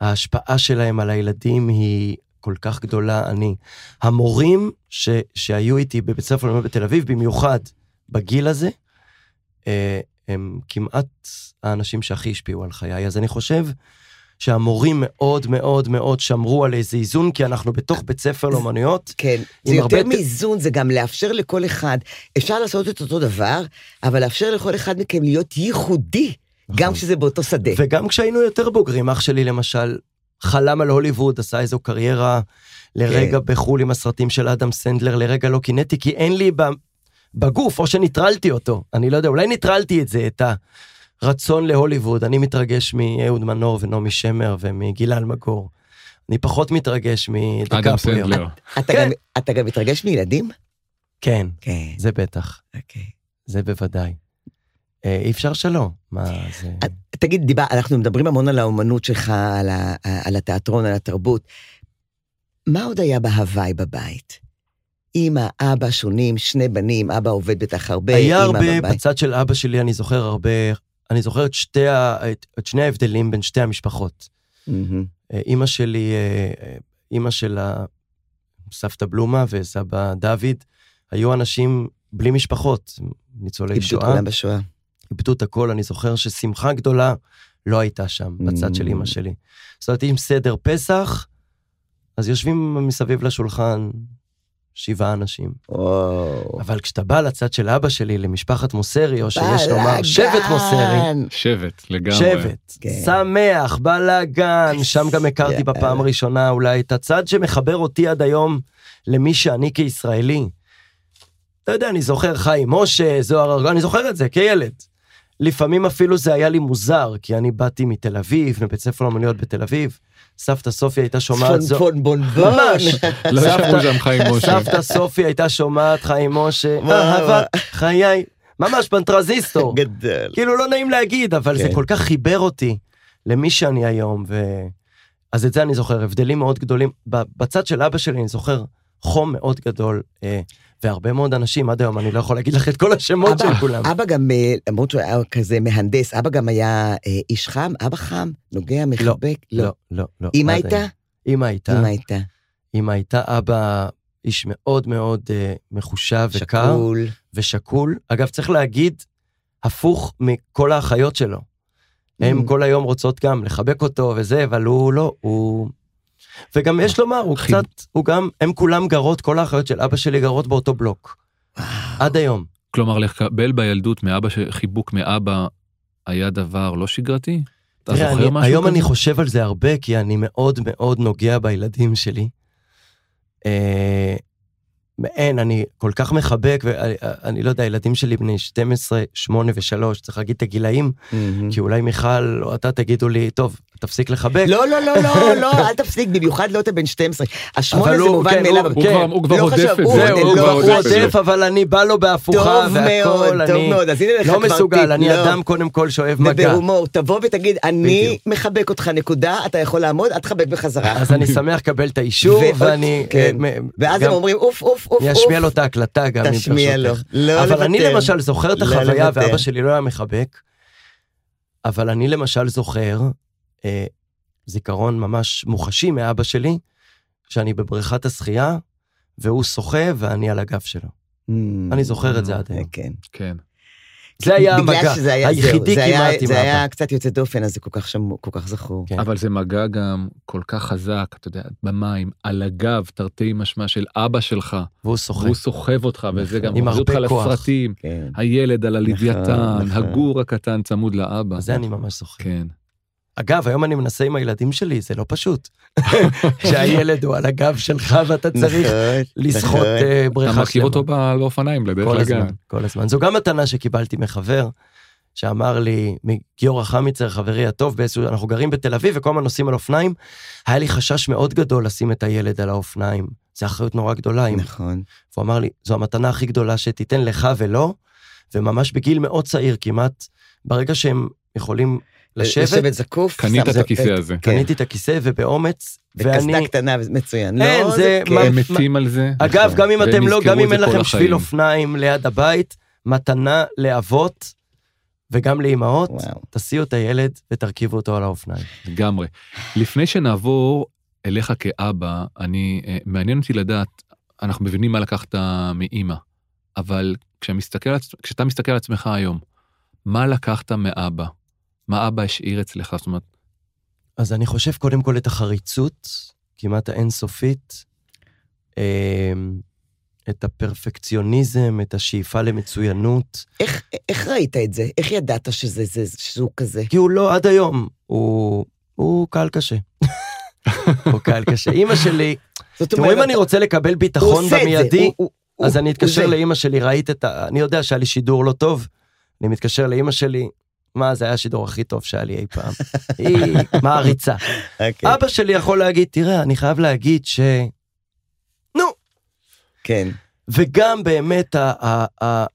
ההשפעה שלהם על הילדים היא כל כך גדולה. אני... המורים ש, שהיו איתי בבית ספר בתל אביב, במיוחד בגיל הזה, אה, הם כמעט האנשים שהכי השפיעו על חיי. אז אני חושב שהמורים מאוד מאוד מאוד שמרו על איזה איזון, כי אנחנו בתוך בית ספר לאומנויות. כן, זה יותר הרבה מאיזון, זה גם לאפשר לכל אחד, אפשר לעשות את אותו דבר, אבל לאפשר לכל אחד מכם להיות ייחודי, גם כשזה באותו שדה. וגם כשהיינו יותר בוגרים, אח שלי למשל, חלם על הוליווד, עשה איזו קריירה לרגע כן. בחו"ל עם הסרטים של אדם סנדלר, לרגע לא קינאתי, כי אין לי בגוף, או שניטרלתי אותו, אני לא יודע, אולי ניטרלתי את זה, את הרצון להוליווד. אני מתרגש מאהוד מנור ונעמי שמר ומגילה אלמגור. אני פחות מתרגש אדם מדקפריו. סנדלר. אתה כן. גם- אתה גם מתרגש מילדים? כן, כן, זה בטח, אוקיי. זה בוודאי. אה, אי אפשר שלא, מה זה... תגיד, דיבר, אנחנו מדברים המון על האומנות שלך, על, ה, על התיאטרון, על התרבות. מה עוד היה בהוואי בבית? אמא, אבא שונים, שני בנים, אבא עובד בטח הרבה, היה אמא הרבה, בבית. בצד של אבא שלי אני זוכר הרבה, אני זוכר את, שתי ה, את, את שני ההבדלים בין שתי המשפחות. אה, אימא שלי, אה, אה, אימא של סבתא בלומה וסבא דוד, היו אנשים בלי משפחות, ניצולי איבדו את שואה, כולם בשואה. איבדו את הכל, אני זוכר ששמחה גדולה לא הייתה שם, בצד של. אימא שלי. זאת אומרת, אם סדר פסח, אז יושבים מסביב לשולחן שבעה אנשים. וואו. אבל כשאתה בא לצד של אבא שלי, למשפחת מוסרי, או שיש לומר שבט מוסרי. שבט, לגמרי. שבט, כן. שמח, בלאגן, שם גם הכרתי יאללה. בפעם הראשונה אולי את הצד שמחבר אותי עד היום למי שאני כישראלי. אתה יודע, אני זוכר חיים משה, זוהר ארגון, אני זוכר את זה כילד. לפעמים אפילו זה היה לי מוזר, כי אני באתי מתל אביב, מבית ספר לאמנויות בתל אביב. סבתא סופי הייתה שומעת זו... פון פון בון בון. ממש. לא סבתא- שמעו שם חיים משה. סבתא סופי הייתה שומעת חיים משה. אהבה, חיי, ממש בנטרזיסטור. גדל. כאילו לא נעים להגיד, אבל זה כן. כל כך חיבר אותי למי שאני היום, ו... אז את זה אני זוכר, הבדלים מאוד גדולים. בצד של אבא שלי אני זוכר חום מאוד גדול, אה, והרבה מאוד אנשים, עד היום אני לא יכול להגיד לך את כל השמות של כולם. אבא גם, אה, למרות שהוא היה כזה מהנדס, אבא גם היה אה, איש חם, אבא חם, נוגע, מחבק. לא, לא, לא. אמא עד הייתה? אמא הייתה, אמא הייתה. אמא הייתה אבא, איש מאוד מאוד אה, מחושב וקר שקול. ושקול. אגב, צריך להגיד, הפוך מכל האחיות שלו. הן Mm. כל היום רוצות גם לחבק אותו וזה, אבל הוא לא, הוא... וגם יש לומר, הוא קצת, הוא גם, הם כולם גרות, כל האחיות של אבא שלי גרות באותו בלוק. עד היום. כלומר, לקבל בילדות מאבא, חיבוק מאבא היה דבר לא שגרתי? אתה זוכר משהו היום כזה? אני חושב על זה הרבה, כי אני מאוד מאוד נוגע בילדים שלי. אה, אין, אני כל כך מחבק, ואני לא יודע, הילדים שלי בני 12, 8 ו-3, צריך להגיד את הגילאים, מהמם. כי אולי מיכל או אתה תגידו לי, טוב, תפסיק לחבק. לא, לא, לא, לא, לא, אל תפסיק, במיוחד לא אתה בן 12. השמונה זה מובן כן, מאליו. הוא- כן. כבר- לא חשב, את הוא זה, הוא לא, את. עודף, אבל אני בא לו בהפוכה, טוב מאוד, והכל, טוב אני מאוד, אז הנה לך לא כבר מסוגל, טיפ, אני לא. אדם קודם כל שאוהב מגע. ובהומור, תבוא ותגיד, אני. מחבק אותך, נקודה, אתה יכול לעמוד, אל תחבק בחזרה. אז אני שמח לקבל את האישור, ואני... כן. אה, מ- ואז הם אומרים, אוף, אוף, אוף, אני. אשמיע לו את ההקלטה גם, אם תשמיע לו. לא אבל אני. למשל זוכר את לא החוויה. ואבא שלי לא היה מחבק, אבל אני למשל זוכר, אה, זיכרון ממש מוחשי מאבא שלי, שאני בבריכת השחייה, והוא שוחה ואני על הגב שלו. אני זוכר את זה עד היום. כן. כן. זה היה המגע שזה היה, היחידי זהו, זה היה- כמעט עם זה היה אבא. קצת יוצא דופן, אז זה כל כך שמור, כל כך זכור. כן. אבל זה מגע גם כל כך חזק, אתה יודע, במים, על הגב, תרתי משמע של אבא שלך, והוא שוחה. והוא סוחב אותך, וזה גם עם מחזיר אותך כוח. לסרטים. כן. הילד על הלוויתן, נכון. הגור הקטן צמוד לאבא. זה אני ממש זוכר. כן. אגב, היום אני מנסה עם הילדים שלי, זה לא פשוט. שהילד הוא על הגב שלך ואתה צריך נכון, לשחות נכון. אה, בריכה אתה שלמה. מכיר אותו באופניים לדרך כל. הזמן, כל הזמן. זו גם מתנה שקיבלתי מחבר, שאמר לי, מגיורא חמיצר, חברי הטוב, באיזשהו, אנחנו גרים בתל אביב וכל הזמן נוסעים על אופניים, היה לי חשש מאוד גדול לשים את הילד על האופניים. זו אחריות נורא גדולה. נכון. והוא אמר לי, זו המתנה הכי גדולה שתיתן לך ולא, וממש בגיל מאוד צעיר, כמעט, ברגע שהם יכולים לשבת, לשבת זקוף. קנית את זה- הכיסא הזה. כן. קניתי את הכיסא ובאומץ, בקסדה ואני... קטנה, מצוין. אין, לא, זה כיף. מה- הם מתים על זה. אגב, נכון. גם אם אתם לא, גם אם אין לכם החיים. שביל אופניים ליד הבית, מתנה לאבות וגם לאימהות. תסיעו את הילד ותרכיבו אותו על האופניים. לגמרי. לפני שנעבור אליך כאבא, אני, אה, מעניין אותי לדעת, אנחנו מבינים מה לקחת מאימא, אבל כשאתה מסתכל על עצמך היום, מה לקחת מאבא? מה אבא השאיר אצלך? זאת אומרת, אז אני חושב קודם כל את החריצות, כמעט האינסופית, אמ, את הפרפקציוניזם, את השאיפה למצוינות, איך, איך ראית את זה? איך ידעת שזה, זה, שהוא כזה? כי הוא לא, עד היום, הוא, הוא קהל קשה. הוא קהל קשה. אימא שלי, זאת תראו, אם אני רוצה לקבל ביטחון במיידי, אז הוא- אני אתקשר. לאימא שלי, ראית את ה... אני יודע שהיה לי שידור לא טוב, אני מתקשר לאימא שלי, מה, זה היה השידור הכי טוב שהיה לי אי פעם. היא מעריצה. אוקיי, אבא שלי יכול להגיד, תראה, אני חייב להגיד ש... נו. כן. וגם באמת ה- ה- ה-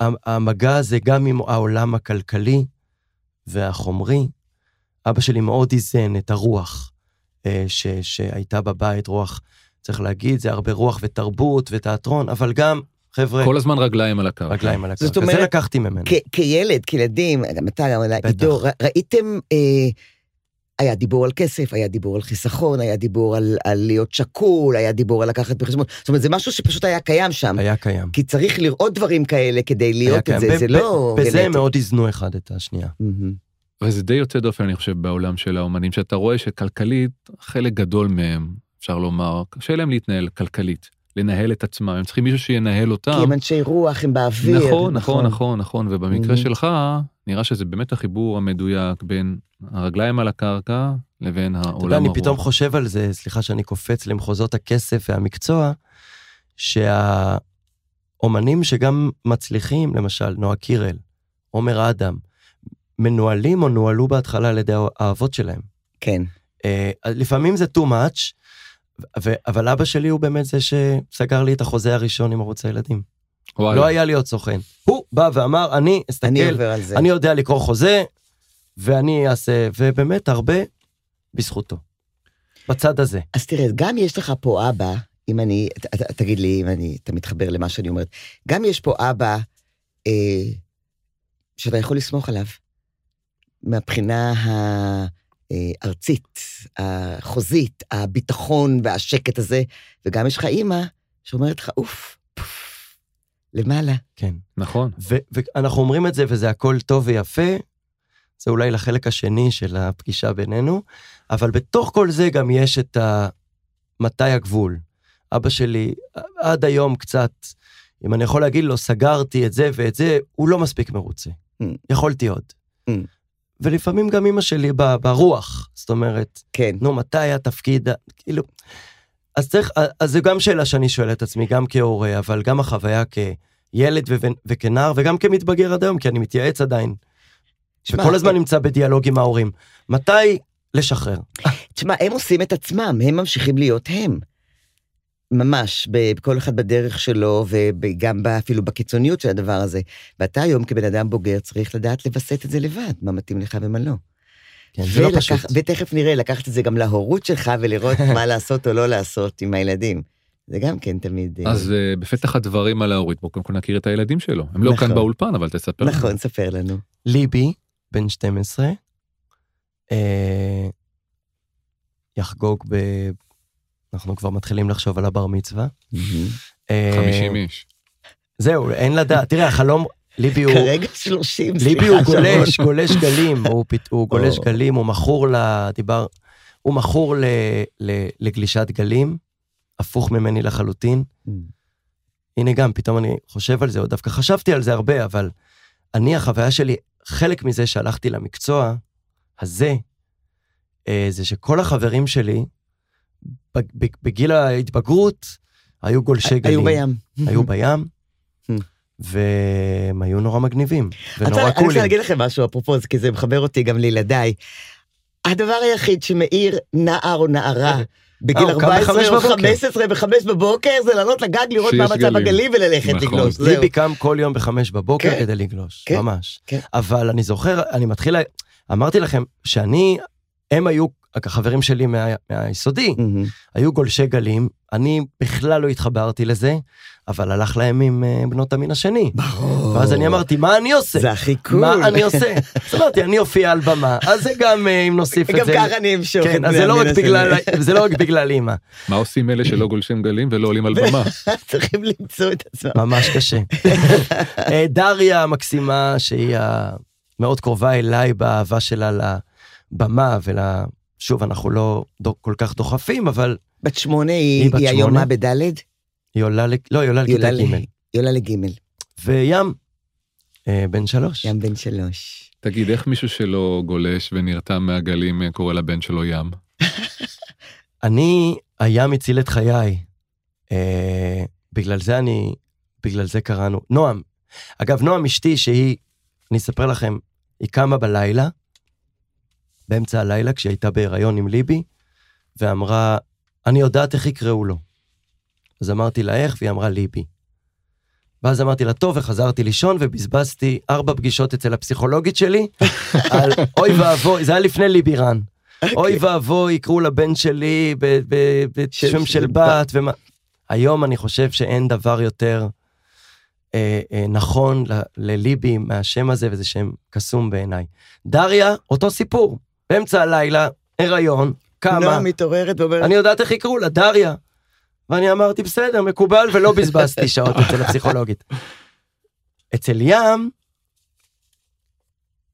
ה- המגע הזה, גם עם העולם הכלכלי והחומרי, אבא שלי מאוד איזן את הרוח אה, ש, שהייתה בבית, רוח, צריך להגיד, זה הרבה רוח ותרבות ותיאטרון, אבל גם, חבר'ה, כל הזמן רגליים על הקרקע. רגליים על הקרקע. זאת זה אומרת, לקחתי ממנו. כילד, כילדים, גם אתה, גם. עידו, ראיתם, אה, היה דיבור על כסף, היה דיבור על חיסכון, היה דיבור על, על להיות שקול, היה דיבור על לקחת בחשבון. זאת אומרת, זה משהו שפשוט היה קיים שם. היה קיים. כי צריך לראות דברים כאלה כדי להיות. את זה, ב- זה ב- לא... בזה הם. מאוד איזנו אחד את השנייה. וזה די יוצא דופן, אני חושב, בעולם של האומנים, שאתה רואה שכלכלית, חלק גדול מהם, אפשר לומר, קשה להם להתנהל כלכלית, לנהל את עצמם, הם צריכים מישהו שינהל אותם. כי הם אנשי רוח, הם באוויר. נכון, נכון, נכון, נכון, ובמקרה Mhm. שלך, נראה שזה באמת החיבור המדויק בין הרגליים על הקרקע לבין אתה יודע, העולם אני הרוח. פתאום חושב על זה, סליחה שאני קופץ למחוזות הכסף והמקצוע, שהאומנים שגם מצליחים, למשל, נועה קירל, עומר אדם, מנוהלים או נוהלו בהתחלה על ידי האבות שלהם. כן. אה, לפעמים זה too much, ו- אבל אבא שלי הוא באמת זה שסגר לי את החוזה הראשון עם ערוץ הילדים. וואלה. לא היה לי עוד סוכן. הוא בא ואמר, אני אסתכל, אני אני, עובר על זה. אני יודע לקרוא חוזה, ואני אעשה, ובאמת הרבה בזכותו. בצד הזה. אז תראה, גם יש לך פה אבא, אם אני, ת, ת, תגיד לי אם אני, אתה מתחבר למה שאני אומרת, גם יש פה אבא אה, שאתה יכול לסמוך עליו, מהבחינה הארצית, החוזית, הביטחון והשקט הזה, וגם יש לך אימא שאומרת לך, אוף, פוף, למעלה. כן. נכון. ואנחנו אומרים את זה, וזה הכל טוב ויפה, זה אולי לחלק השני של הפגישה בינינו, אבל בתוך כל זה גם יש את ה... מתי הגבול. אבא שלי, עד היום קצת, אם אני יכול להגיד לו, סגרתי את זה ואת זה, הוא לא מספיק מרוצה. Mm. יכולתי עוד. Mm. ולפעמים גם אמא שלי ברוח, זאת אומרת, כן. נו, מתי התפקיד, כאילו... אז צריך, אז זו גם שאלה שאני שואל את עצמי, גם כהורה, אבל גם החוויה כילד ו- וכנער, וגם כמתבגר עד היום, כי אני מתייעץ עדיין. שמע, וכל הזמן הם- נמצא בדיאלוג עם ההורים. מתי לשחרר? תשמע, הם עושים את עצמם, הם ממשיכים להיות הם. ממש, ב- כל אחד בדרך שלו, וגם ב- אפילו בקיצוניות של הדבר הזה. ואתה היום כבן אדם בוגר צריך לדעת לווסת את זה לבד, מה מתאים לך ומה לא. כן, זה לא פשוט. ותכף נראה, לקחת את זה גם להורות שלך ולראות מה לעשות או לא לעשות עם הילדים. זה גם כן תמיד... אה, אז אה, בפתח הדברים על ההורית, בואו קודם כל נכיר את הילדים שלו. הם לא נכון. כאן באולפן, אבל תספר. לנו. נכון, ספר לנו. ליבי, בן 12, אה, יחגוג אנחנו כבר מתחילים לחשוב על הבר מצווה. מהמם. אה, 50 איש. זהו, אין לדעת. תראה, החלום, ליבי הוא... כרגע 30, סליחה, ליבי הוא. גולש, גולש גלים, הוא, גולש. גלים, הוא מכור לדיבר, הוא מכור ל, ל, לגלישת גלים, הפוך ממני לחלוטין. הנה גם, פתאום אני חושב על זה, או דווקא חשבתי על זה הרבה, אבל אני, החוויה שלי, חלק מזה שהלכתי למקצוע הזה, אה, זה שכל החברים שלי, בגיל ההתבגרות, היו גולשי גלים. היו בים. היו בים, Hmm. והם היו נורא מגניבים, ונורא רוצה- אני רוצה קולים. להגיד לכם משהו, אפרופו, כי זה מחבר אותי גם לילדיי. הדבר היחיד שמאיר נער או נערה בגיל אה, קם 14 בחמש או בבוקר. 15 ב-5 בבוקר, זה לעלות לגג לראות מה מצב גלים. הגלים וללכת נכון. לגלוש. זהו. ליבי קם כל יום בחמש בבוקר כן. כדי לגלוש, כן. ממש. כן. אבל אני זוכר, אני מתחיל, אמרתי לכם שאני, הם היו, החברים שלי מה, מהיסודי, מהמם. היו גולשי גלים, אני בכלל לא התחברתי לזה, אבל הלך להם עם אה, בנות המין השני. ברור. ואז אני אמרתי, מה אני עושה? זה הכי קול. מה אני עושה? אז אמרתי, אני אופיע על במה, אז זה גם, אה, אם נוסיף את גם זה. ככה אני אמשוך את כן, אז בני זה לא המין רק השני. בגלל, זה לא רק בגלל אימא, מה עושים אלה שלא גולשים גלים ולא עולים על במה? צריכים למצוא את עצמם. ממש קשה. אה, דריה המקסימה, שהיא מאוד קרובה אליי באהבה שלה לבמה ול... שוב, אנחנו לא דו- כל כך דוחפים, אבל בת שמונה היא היא בת היא היום שמונה? מה בדלת? היא עולה, ל- לא, היא עולה היא לכיתה ג'. היא עולה לגימל, וים, אה, בן שלוש. ים בן שלוש. תגיד, איך מישהו שלא גולש ונרתע מהגלים אה, קורא לבן שלו ים? אני, הים הציל את חיי. אה, בגלל זה אני, בגלל זה קראנו. נועם, אגב, נועם אשתי, שהיא, אני אספר לכם, היא קמה בלילה, באמצע הלילה, כשהיא הייתה בהיריון עם ליבי, ואמרה, אני יודעת איך יקראו לו. אז אמרתי לה איך, והיא אמרה ליבי. ואז אמרתי לה, טוב, וחזרתי לישון, ובזבזתי ארבע פגישות אצל הפסיכולוגית שלי, על אוי ואבוי, זה היה לפני ליבי רן. אוי ואבוי, יקראו לבן שלי בשם שם של בת ומה... היום אני חושב שאין דבר יותר אה, אה, נכון לליבי מהשם הזה, וזה שם קסום בעיניי. דריה, אותו סיפור. באמצע הלילה, הריון, קמה, נועה מתעוררת ואומרת, אני יודעת איך יקראו לה, דריה. ואני אמרתי, בסדר, מקובל, ולא בזבזתי שעות אצל הפסיכולוגית. אצל ים,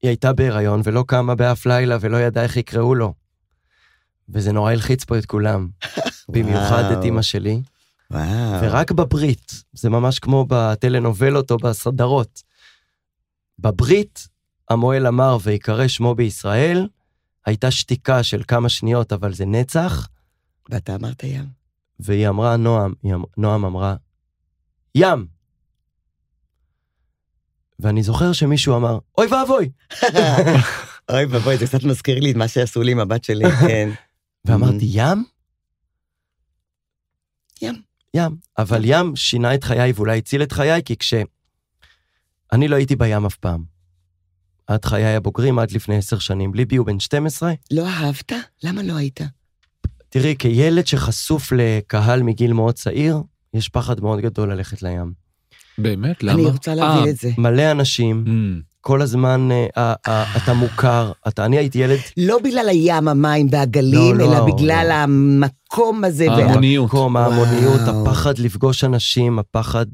היא הייתה בהיריון ולא קמה באף לילה ולא ידעה איך יקראו לו. וזה נורא הלחיץ פה את כולם. במיוחד את. אימא שלי. וואו. ורק בברית, זה ממש כמו בטלנובלות או בסדרות. בברית, המוהל אמר ויקרא שמו בישראל, הייתה שתיקה של כמה שניות, אבל זה נצח, ואתה אמרת ים. והיא אמרה, נועם, היא אמ- נועם אמרה, ים. ואני זוכר שמישהו אמר, אוי ואבוי. אוי ואבוי, זה קצת מזכיר לי את מה שעשו לי עם הבת שלי, כן. ואמרתי, ים? ים. ים. אבל ים שינה את חיי ואולי הציל את חיי, כי כש... אני לא הייתי בים אף פעם. עד חיי הבוגרים, עד לפני עשר שנים. ליבי הוא בן 12. לא אהבת? למה לא היית? תראי, כילד שחשוף לקהל מגיל מאוד צעיר, יש פחד מאוד גדול ללכת לים. באמת? למה? אני רוצה להבין אה, את זה. מלא אנשים, אמ, כל הזמן אה, אה, אתה מוכר, אתה, אני הייתי ילד לא בגלל הים, המים והגלים, לא, לא, אלא בגלל לא. המקום הזה. ההמוניות. המקום, ההמוניות. הפחד לפגוש אנשים, הפחד...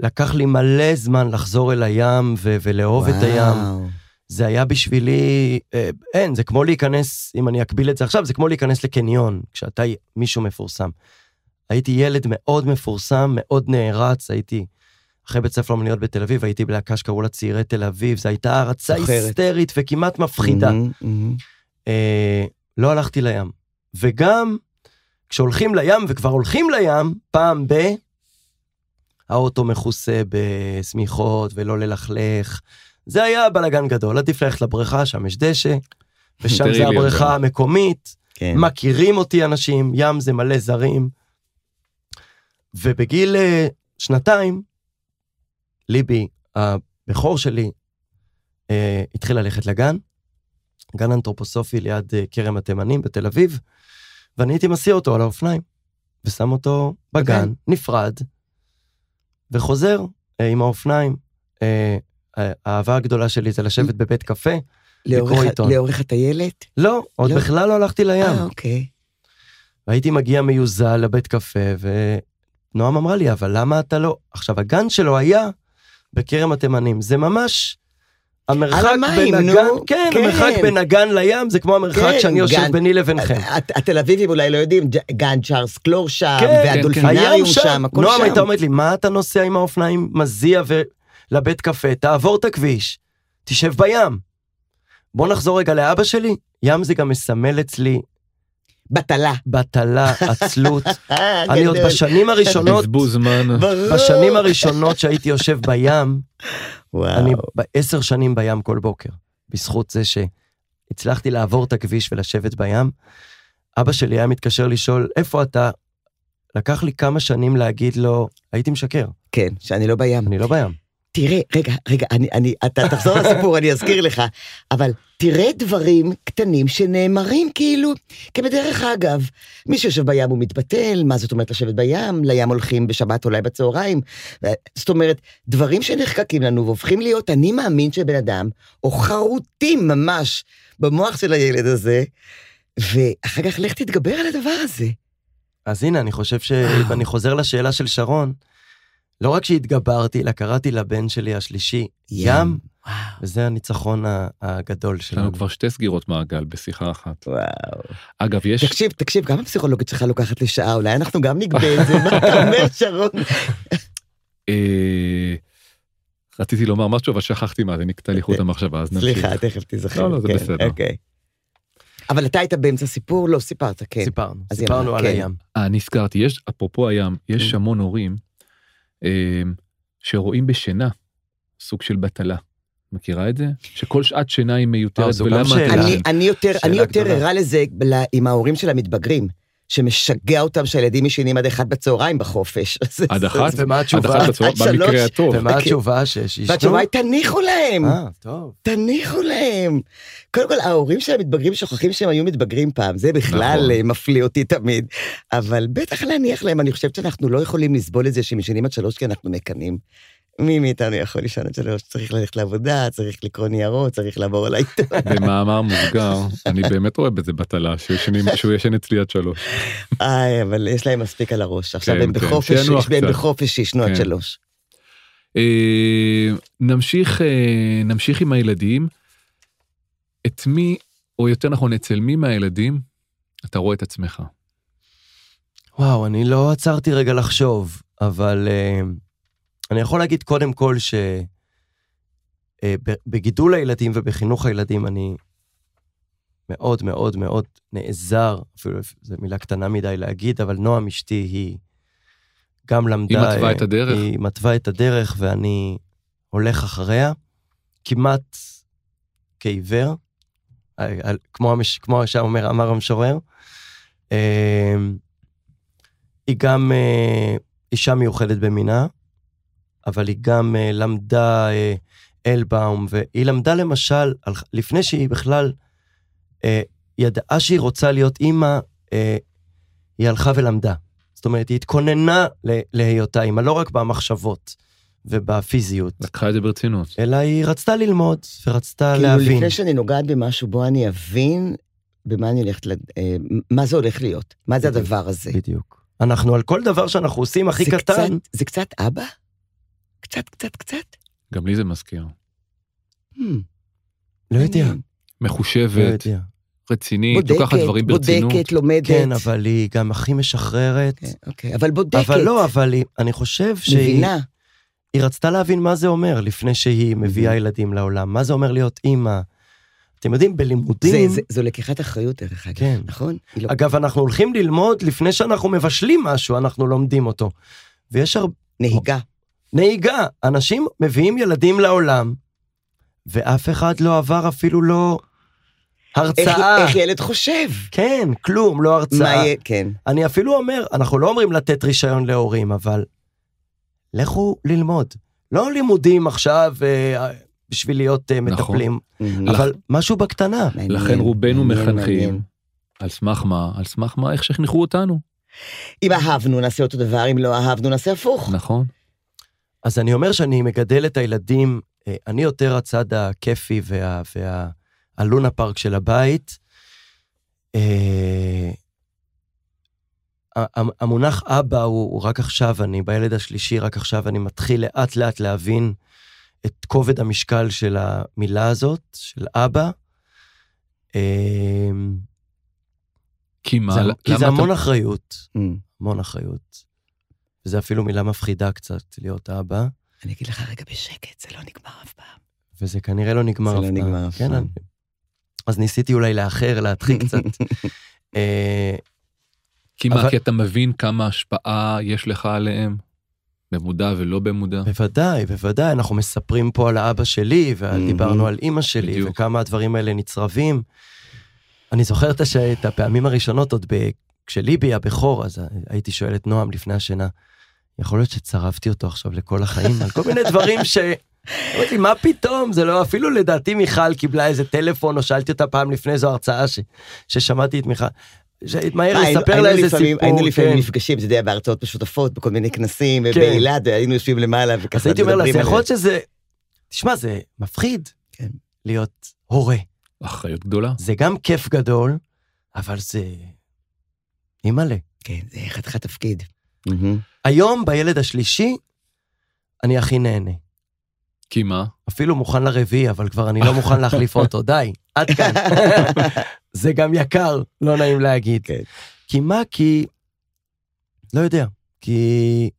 לקח לי מלא זמן לחזור אל הים ו- ולאהוב את הים. וואו. זה היה בשבילי, אה, אין, זה כמו להיכנס, אם אני אקביל את זה עכשיו, זה כמו להיכנס לקניון, כשאתה מישהו מפורסם. הייתי ילד מאוד מפורסם, מאוד נערץ, הייתי, אחרי בית ספר אמניות בתל אביב, הייתי בלהקה שקראו לה צעירי תל אביב, זו הייתה הערצה. היסטרית וכמעט מפחידה. מהמם, מהמם. אה, לא הלכתי לים. וגם כשהולכים לים, וכבר הולכים לים, פעם ב... האוטו מכוסה בשמיכות ולא ללכלך. זה היה בלאגן גדול, עדיף ללכת לבריכה, שם יש דשא, ושם זה הבריכה. המקומית, כן. מכירים אותי אנשים, ים זה מלא זרים. ובגיל אה, שנתיים, ליבי, הבכור שלי, אה, התחיל ללכת לגן, גן אנתרופוסופי ליד אה, כרם התימנים בתל אביב, ואני הייתי מסיע אותו על האופניים, ושם אותו בגן, בגן. נפרד, וחוזר אה, עם האופניים. אה, אה, האהבה הגדולה שלי זה לשבת בבית קפה. לקרוא עיתון. לאורך הטיילת? לא, עוד לא? בכלל לא הלכתי לים. אה, אוקיי. והייתי מגיע מיוזל לבית קפה, ונועם אמרה לי, אבל למה אתה לא... עכשיו, הגן שלו היה בכרם התימנים, זה ממש... המרחק המים, בין נו, הגן, כן, כן. המרחק בין הגן לים זה כמו המרחק כן, שאני יושב גן- ביני לבינכם. הת- התל אביבים אולי לא יודעים, גן צ'ארלס קלור שם, כן, כן, והדולפינריום הים שם, הכל נועם שם. הייתה אומרת לי, מה אתה נוסע עם האופניים מזיע ולבית קפה? תעבור את הכביש, תשב בים. בוא נחזור רגע לאבא שלי, ים זה גם מסמל אצלי בטלה. בטלה, עצלות. אה, אני עוד. בשנים הראשונות, בזבוז זמן. בשנים הראשונות שהייתי יושב בים. אני בעשר שנים בים כל בוקר, בזכות זה שהצלחתי לעבור את הכביש ולשבת בים. אבא שלי היה מתקשר לשאול, איפה אתה? לקח לי כמה שנים להגיד לו, הייתי משקר, כן, שאני לא בים. אני לא בים. תראה, רגע, רגע, אני, אני, אתה תחזור לסיפור, אני אזכיר לך, אבל תראה דברים קטנים שנאמרים כאילו, כבדרך אגב. מי שיושב בים הוא מתבטל, מה זאת אומרת לשבת בים? לים הולכים בשבת אולי בצהריים. זאת אומרת, דברים שנחקקים לנו והופכים להיות אני מאמין של בן אדם, או חרוטים ממש במוח של הילד הזה, ואחר כך לך תתגבר על הדבר הזה. אז הנה, אני חושב שאם אני חוזר לשאלה של שרון, לא רק שהתגברתי, אלא קראתי לבן שלי השלישי ים, וואו, וזה הניצחון ה- הגדול יש שלנו. לנו כבר שתי סגירות מעגל בשיחה אחת. וואו. אגב, יש... תקשיב, תקשיב, גם הפסיכולוגית שלך לוקחת לי שעה, אולי אנחנו גם נגבה את זה, מה אתה אומר, שרון? אה, רציתי לומר משהו, אבל שכחתי מה זה, נקטע לי חוט המחשבה, אז נמשיך. סליחה, תכף תיזכר. לא, לא, זה כן, בסדר. אוקיי. אבל אתה היית באמצע סיפור? לא, סיפרת, כן. סיפרנו, אז סיפרנו על כן. הים. אה, נזכרתי, יש, אפרופו הים, יש Mm. המון הורים שרואים בשינה סוג של בטלה. מכירה את זה? שכל שעת שינה היא אה, מיותרת, גם ולמה. אתה... אני, יותר. ערה לזה עם ההורים של המתבגרים, שמשגע אותם שהילדים ישנים עד אחד בצהריים בחופש. עד זה- אחת? ומה התשובה? אחת עד שלוש. במקרה הטוב. ומה אוקיי. התשובה? שישנו? והתשובה היא, תניחו להם, אה, טוב. תניחו להם. קודם כל, ההורים של המתבגרים שוכחים שהם היו מתבגרים פעם, זה בכלל נכון. אה, מפליא אותי תמיד. אבל בטח להניח להם, אני חושבת שאנחנו לא יכולים לסבול את זה שהם ישנים עד שלוש כי אנחנו מקנאים. מי מאיתנו יכול לישון עד שלוש? צריך ללכת לעבודה, צריך לקרוא ניירות, צריך לעבור על העיתון. במאמר מוסגר, אני באמת רואה בזה בטלה, שהוא ישן אצלי עד שלוש. איי, אבל יש להם מספיק על הראש. עכשיו כן, הם כן, בחופש, שישנו עד כן. שלוש. אה, נמשיך, אה, נמשיך עם הילדים. את מי, או יותר נכון, אצל מי מהילדים אתה רואה את עצמך? וואו, אני לא עצרתי רגע לחשוב, אבל uh, אני יכול להגיד קודם כל ש... uh, בגידול הילדים ובחינוך הילדים אני מאוד מאוד מאוד נעזר, אפילו זו מילה קטנה מדי להגיד, אבל נועם אשתי היא גם למדה... היא מתווה אה, את הדרך? היא מתווה את הדרך ואני הולך אחריה, כמעט כעיוור, אה, אה, כמו, המש, כמו שאומר, אמר המשורר. אה, היא גם אה, אישה מיוחדת במינה, אבל היא גם אה, למדה אה, אלבאום, והיא למדה למשל, על, לפני שהיא בכלל אה, ידעה שהיא רוצה להיות אימא, אה, היא הלכה ולמדה. זאת אומרת, היא התכוננה להיותה אימא, לא רק במחשבות ובפיזיות, לקחה את זה ברצינות. אלא היא רצתה ללמוד ורצתה כאילו, להבין. לפני שאני נוגעת במשהו, בוא אני אבין במה אני הולכת, לד- מה זה הולך להיות, מה זה בדיוק. הדבר הזה. בדיוק. אנחנו על כל דבר שאנחנו עושים הכי זה קטן, קצת- זה קצת אבא? קצת, קצת, קצת? גם לי זה מזכיר. Hmm, לא יודע. לא מחושבת, יודע. רצינית, לוקחת דברים ברצינות. בודקת, לומדת. כן, אבל היא גם הכי משחררת. כן, אוקיי, אבל בודקת. אבל לא, אבל היא, אני חושב שהיא מבינה. היא רצתה להבין מה זה אומר לפני שהיא מביאה Mhm. ילדים לעולם. מה זה אומר להיות אימא. אתם יודעים, בלימודים, זה- זה- זו לקיחת אחריות, דרך אגב, כן. נכון? לא- אגב, אנחנו הולכים ללמוד לפני שאנחנו מבשלים משהו, אנחנו לומדים אותו. ויש הרבה... נהיגה. נהיגה, אנשים מביאים ילדים לעולם, ואף אחד לא עבר אפילו לא איך- הרצאה. איך ילד חושב? כן, כלום, לא מה הרצאה. יהיה, כן. אני אפילו אומר, אנחנו לא אומרים לתת רישיון להורים, אבל לכו ללמוד. לא לימודים עכשיו אה, בשביל להיות אה, נכון. מטפלים, מהמם. אבל משהו בקטנה. מעניין, לכן רובנו מעניין, מחנכים. מעניין. על סמך מה? על סמך מה? איך שהחינכו אותנו. אם אהבנו, נעשה אותו דבר, אם לא אהבנו, נעשה הפוך. נכון. אז אני אומר שאני מגדל את הילדים, אה, אני יותר הצד הכיפי וה, וה, הלונה פארק של הבית. אה, המונח אבא הוא, הוא רק עכשיו, אני בילד השלישי, רק עכשיו אני מתחיל לאט לאט להבין את כובד המשקל של המילה הזאת, של אבא. אמ, כי מה? זה, למה כי זה אתה- המון אחריות, Mm. המון אחריות. וזה אפילו מילה מפחידה קצת, להיות אבא, אני אגיד לך רגע בשקט, זה לא נגמר אף פעם. וזה כנראה לא נגמר זה אף לא פעם. נגמר אף כן, פעם. אני- אז ניסיתי אולי לאחר, להדחיק קצת. אה, כי מה, אבל- כי אתה מבין כמה השפעה יש לך עליהם? במודע ולא במודע? בוודאי, בוודאי, אנחנו מספרים פה על האבא שלי. ודיברנו על אימא שלי, בדיוק. וכמה הדברים האלה נצרבים. אני זוכר את הפעמים הראשונות, עוד ב... כשליבי הבכור, אז הייתי שואל את נועם לפני השינה, יכול להיות שצרבתי אותו עכשיו לכל החיים, על כל מיני דברים ש... אמרתי, מה פתאום? זה לא, אפילו לדעתי מיכל קיבלה איזה טלפון, או שאלתי אותה פעם לפני איזו הרצאה ש... ששמעתי את מיכל. מהר מה, היינו- לספר היינו לה איזה סיפור, היינו לפעמים כן. נפגשים, אתה יודע, בהרצאות משותפות, בכל מיני כנסים, כן. באילת, והיינו יושבים למעלה, וככה אז הייתי אומר לה, זה יכול להיות שזה... תשמע, זה מפחיד כן. להיות הורה. אחריות גדולה. זה גם כיף גדול, אבל זה... אימא'לה. כן, זה חתיכת תפקיד. היום, בילד השלישי, אני הכי נהנה. כי מה? אפילו מוכן לרביעי, אבל כבר אני לא מוכן להחליף אוטו, די, עד כאן. זה גם יקר, לא נעים להגיד. כן. כי מה? כי... לא יודע. כי...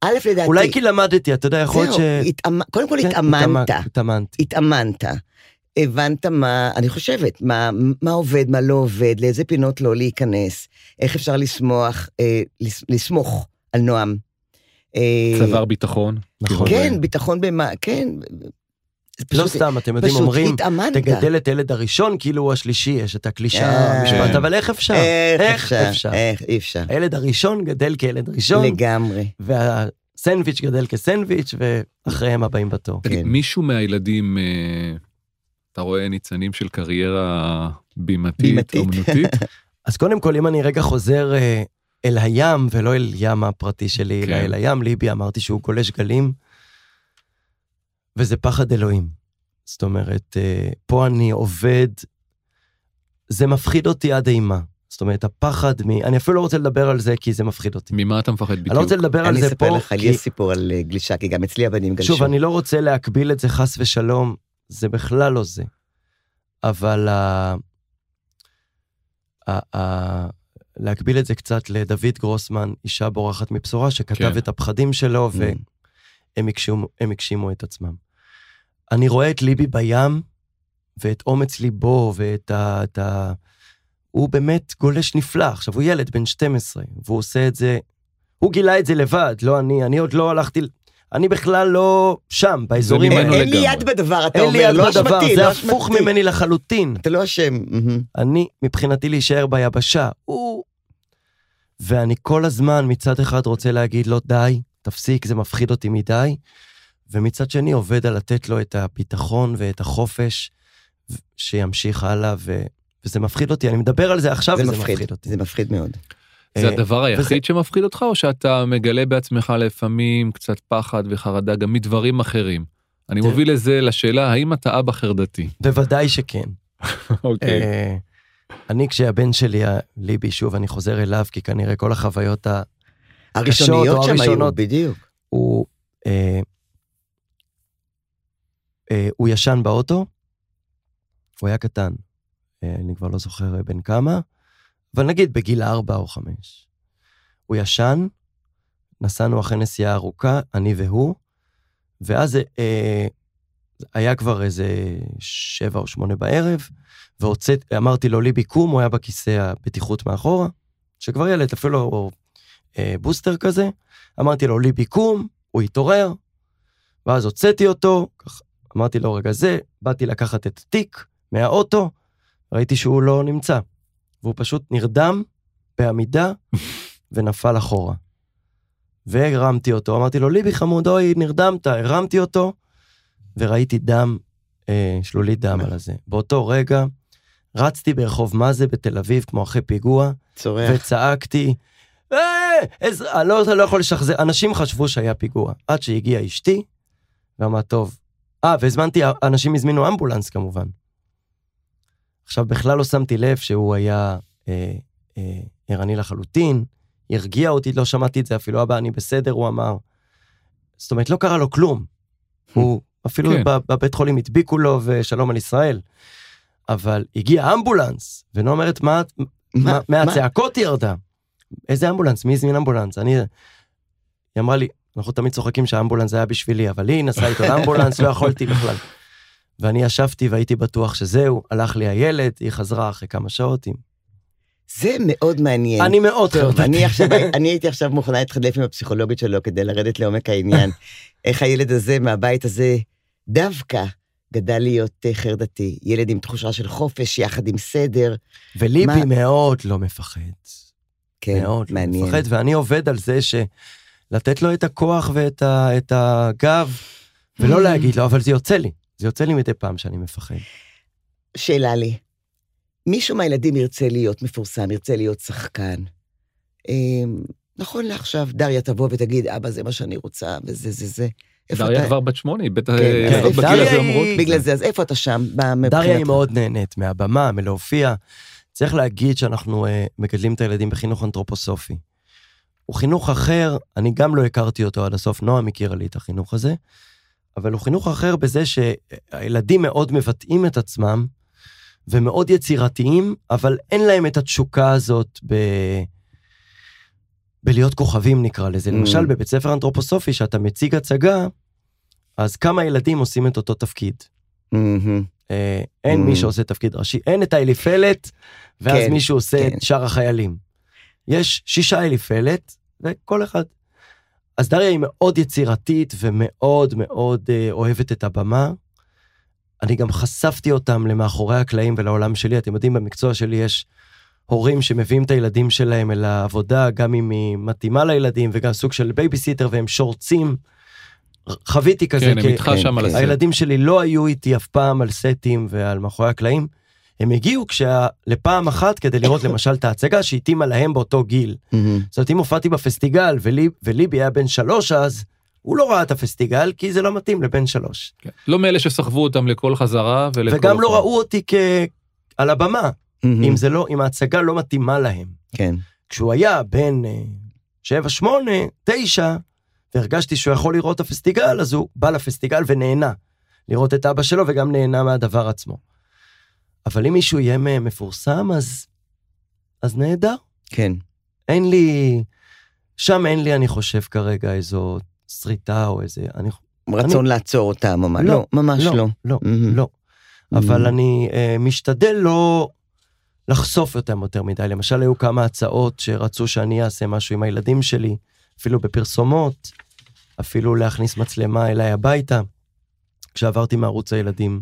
א', לדעתי... אולי כי למדתי, אתה יודע, יכול להיות ש... התאמ- קודם כל כן, התאמנת. התאמנתי. התאמנת. הבנת מה, אני חושבת, מה, מה עובד, מה לא עובד, לאיזה פינות לא להיכנס, איך אפשר לשמוח, אה, לס, לסמוך על נועם. אה, צבר ביטחון. נכון. כן, ביטחון במה, כן. זה לא פשוט- סתם, אתם יודעים, אומרים, התאמנת. תגדל את הילד הראשון כאילו הוא השלישי, יש את הקלישאה, אה. המשפט, כן. אבל איך אפשר? איך איך אפשר? אפשר? איך אי אפשר? הילד הראשון גדל כילד ראשון, לגמרי. והסנדוויץ' גדל כסנדוויץ', ואחריהם הבאים בתור. תגיד, כן. מישהו מהילדים, אה, אתה רואה ניצנים של קריירה בימתית, בימתית. אומנותית? אז קודם כל, אם אני רגע חוזר אה, אל הים, ולא אל ים הפרטי שלי, אלא כן. אל הים, ליבי אמרתי שהוא גולש גלים, וזה פחד אלוהים. זאת אומרת, אה, פה אני עובד, זה מפחיד אותי עד אימה. זאת אומרת, הפחד מ... אני אפילו לא רוצה לדבר על זה, כי זה מפחיד אותי. ממה אתה מפחד אני לא בדיוק? רוצה לדבר על אני זה אספר פה, לך, לי כי יש סיפור על אה, גלישה, כי גם אצלי הבנים גלשו. שוב, אני לא רוצה להקביל את זה חס ושלום, זה בכלל לא זה. אבל ה... ה... ה... להקביל את זה קצת לדוד גרוסמן, אישה בורחת מבשורה, שכתב כן. את הפחדים שלו, Mm. והם הגשימו, הגשימו את עצמם. אני רואה את ליבי בים, ואת אומץ ליבו, ואת ה... את ה... הוא באמת גולש נפלא. עכשיו, הוא ילד בן 12, והוא עושה את זה... הוא גילה את זה לבד, לא אני. אני עוד לא הלכתי... אני בכלל לא שם, באזורים האלה. אין לי לגמרי. יד בדבר, אתה אין לי אומר, יד לא בדבר, אשמתי, זה לא הפוך אשמתי. ממני לחלוטין. אתה לא אשם. אני, מבחינתי להישאר ביבשה, הוא... ואני כל הזמן מצד אחד רוצה להגיד לו, די, תפסיק, זה מפחיד אותי מדי, ומצד שני עובד על לתת לו את הביטחון ואת החופש, שימשיך הלאה, ו... וזה מפחיד אותי. אני מדבר על זה עכשיו, זה וזה מפחיד, מפחיד אותי. זה מפחיד מאוד. זה אה, הדבר היחיד שמפחיד אותך, או שאתה מגלה בעצמך לפעמים קצת פחד וחרדה גם מדברים אחרים? אני תראה. מוביל לזה לשאלה, האם אתה אבא חרדתי? בוודאי שכן. אוקיי. אה, אני, כשהבן שלי, ליבי, שוב, אני חוזר אליו, כי כנראה כל החוויות. הראשוניות שם היו. בדיוק. הוא, אה, אה, הוא ישן באוטו, הוא היה קטן, אה, אני כבר לא זוכר אה, בן כמה, אבל נגיד בגיל ארבע או חמש. הוא ישן, נסענו אחרי נסיעה ארוכה, אני והוא, ואז אה, היה כבר איזה שבע או שמונה בערב, והוצאתי, אמרתי לו, ליבי קום, הוא היה בכיסא הבטיחות מאחורה, שכבר ילד, אפילו לא אה, בוסטר כזה, אמרתי לו, ליבי קום, הוא התעורר, ואז הוצאתי אותו, כך, אמרתי לו, רגע זה, באתי לקחת את התיק מהאוטו, ראיתי שהוא לא נמצא, והוא פשוט נרדם בעמידה ונפל אחורה. והרמתי אותו, אמרתי לו, ליבי חמוד, אוי, נרדמת, הרמתי אותו, וראיתי דם, אה, שלולית דם על הזה. באותו רגע, רצתי ברחוב מאזה בתל אביב, כמו אחרי פיגוע, צורח. וצעקתי, אה, אני לא, לא יכול לשחזר, אנשים חשבו שהיה פיגוע, עד שהגיעה אשתי, ואמרה, טוב. אה, והזמנתי, אנשים הזמינו אמבולנס כמובן. עכשיו, בכלל לא שמתי לב שהוא היה אה, אה, ערני לחלוטין, הרגיע אותי, לא שמעתי את זה אפילו, אבא, אני בסדר, הוא אמר. זאת אומרת, לא קרה לו כלום. הוא, אפילו כן. בב- בבית חולים הדביקו לו ושלום על ישראל. אבל הגיע אמבולנס, ונועה אומרת, מה, מה, מהצעקות היא ירדה. איזה אמבולנס? מי הזמין אמבולנס? אני... היא אמרה לי, אנחנו תמיד צוחקים שהאמבולנס היה בשבילי, אבל היא נסעה איתו לאמבולנס, לא יכולתי בכלל. ואני ישבתי והייתי בטוח שזהו, הלך לי הילד, היא חזרה אחרי כמה שעות עם... זה מאוד מעניין. אני מאוד טוב. אני עכשיו, אני הייתי עכשיו מוכנה להתחלף עם הפסיכולוגית שלו כדי לרדת לעומק העניין. איך הילד הזה מהבית הזה דווקא גדל להיות אה, חרדתי. ילד עם תחושה של חופש יחד עם סדר. וליבי מה- מאוד לא מפחד. כן, מאוד לא מעניין. מפחד, ואני עובד על זה שלתת לו את הכוח ואת ה, את הגב, ולא Mm. להגיד לו, אבל זה יוצא לי. זה יוצא לי מדי פעם שאני מפחד. שאלה לי, מישהו מהילדים ירצה להיות מפורסם, ירצה להיות שחקן. אה, נכון לעכשיו, דריה תבוא ותגיד, אבא, זה מה שאני רוצה, וזה זה זה. דריה אתה- כבר בת שמונה, היא בטח כן, אה, כן. בגיל הזה אומרות. בגלל זה, אז איפה אתה שם? דריה היא? מאוד נהנית מהבמה, מלהופיע. צריך להגיד שאנחנו uh, מגדלים את הילדים בחינוך אנתרופוסופי. הוא חינוך אחר, אני גם לא הכרתי אותו עד הסוף, נועם הכירה לי את החינוך הזה, אבל הוא חינוך אחר בזה שהילדים מאוד מבטאים את עצמם, ומאוד יצירתיים, אבל אין להם את התשוקה הזאת ב... בלהיות כוכבים נקרא לזה. Mm. למשל, בבית ספר אנתרופוסופי, שאתה מציג הצגה, אז כמה ילדים עושים את אותו תפקיד. מהמם. אה, אין Mm. מי שעושה תפקיד ראשי, אין את האליפלת, ואז כן, מישהו עושה כן. את שאר החיילים. יש שישה אליפלת, וכל אחד. אז דריה היא מאוד יצירתית ומאוד מאוד אה, אוהבת את הבמה. אני גם חשפתי אותם למאחורי הקלעים ולעולם שלי. אתם יודעים, במקצוע שלי יש הורים שמביאים את הילדים שלהם אל העבודה, גם אם היא מתאימה לילדים, וגם סוג של בייביסיטר, והם שורצים. חוויתי כזה, כן, הם איתך כן, שם על כן. הסט. הילדים שלי לא היו איתי אף פעם על סטים ועל מאחורי הקלעים. הם הגיעו כשה... לפעם אחת כדי לראות למשל את ההצגה שהתאימה להם באותו גיל. מהמם. זאת אומרת, אם הופעתי בפסטיגל ולי... וליבי היה בן שלוש אז, הוא לא ראה את הפסטיגל כי זה לא מתאים לבן שלוש. כן. לא מאלה שסחבו אותם לכל חזרה ולכל... וגם לא. ראו אותי כ... על הבמה, מהמם. אם זה לא, אם ההצגה לא מתאימה להם. כן. כשהוא היה בן אה, שבע, שמונה, תשע, והרגשתי שהוא יכול לראות את הפסטיגל, אז הוא בא לפסטיגל ונהנה. לראות את אבא שלו וגם נהנה מהדבר עצמו. אבל אם מישהו יהיה מפורסם, אז, אז נהדר. כן. אין לי, שם אין לי, אני חושב כרגע, איזו שריטה או איזה, אני, רצון לעצור אותם או מה? לא, לא, ממש לא, לא. לא, מהמם. לא. אבל מהמם. אני אה, משתדל לא לחשוף אותם יותר מדי. למשל, היו כמה הצעות שרצו שאני אעשה משהו עם הילדים שלי, אפילו בפרסומות, אפילו להכניס מצלמה אליי הביתה. כשעברתי מערוץ הילדים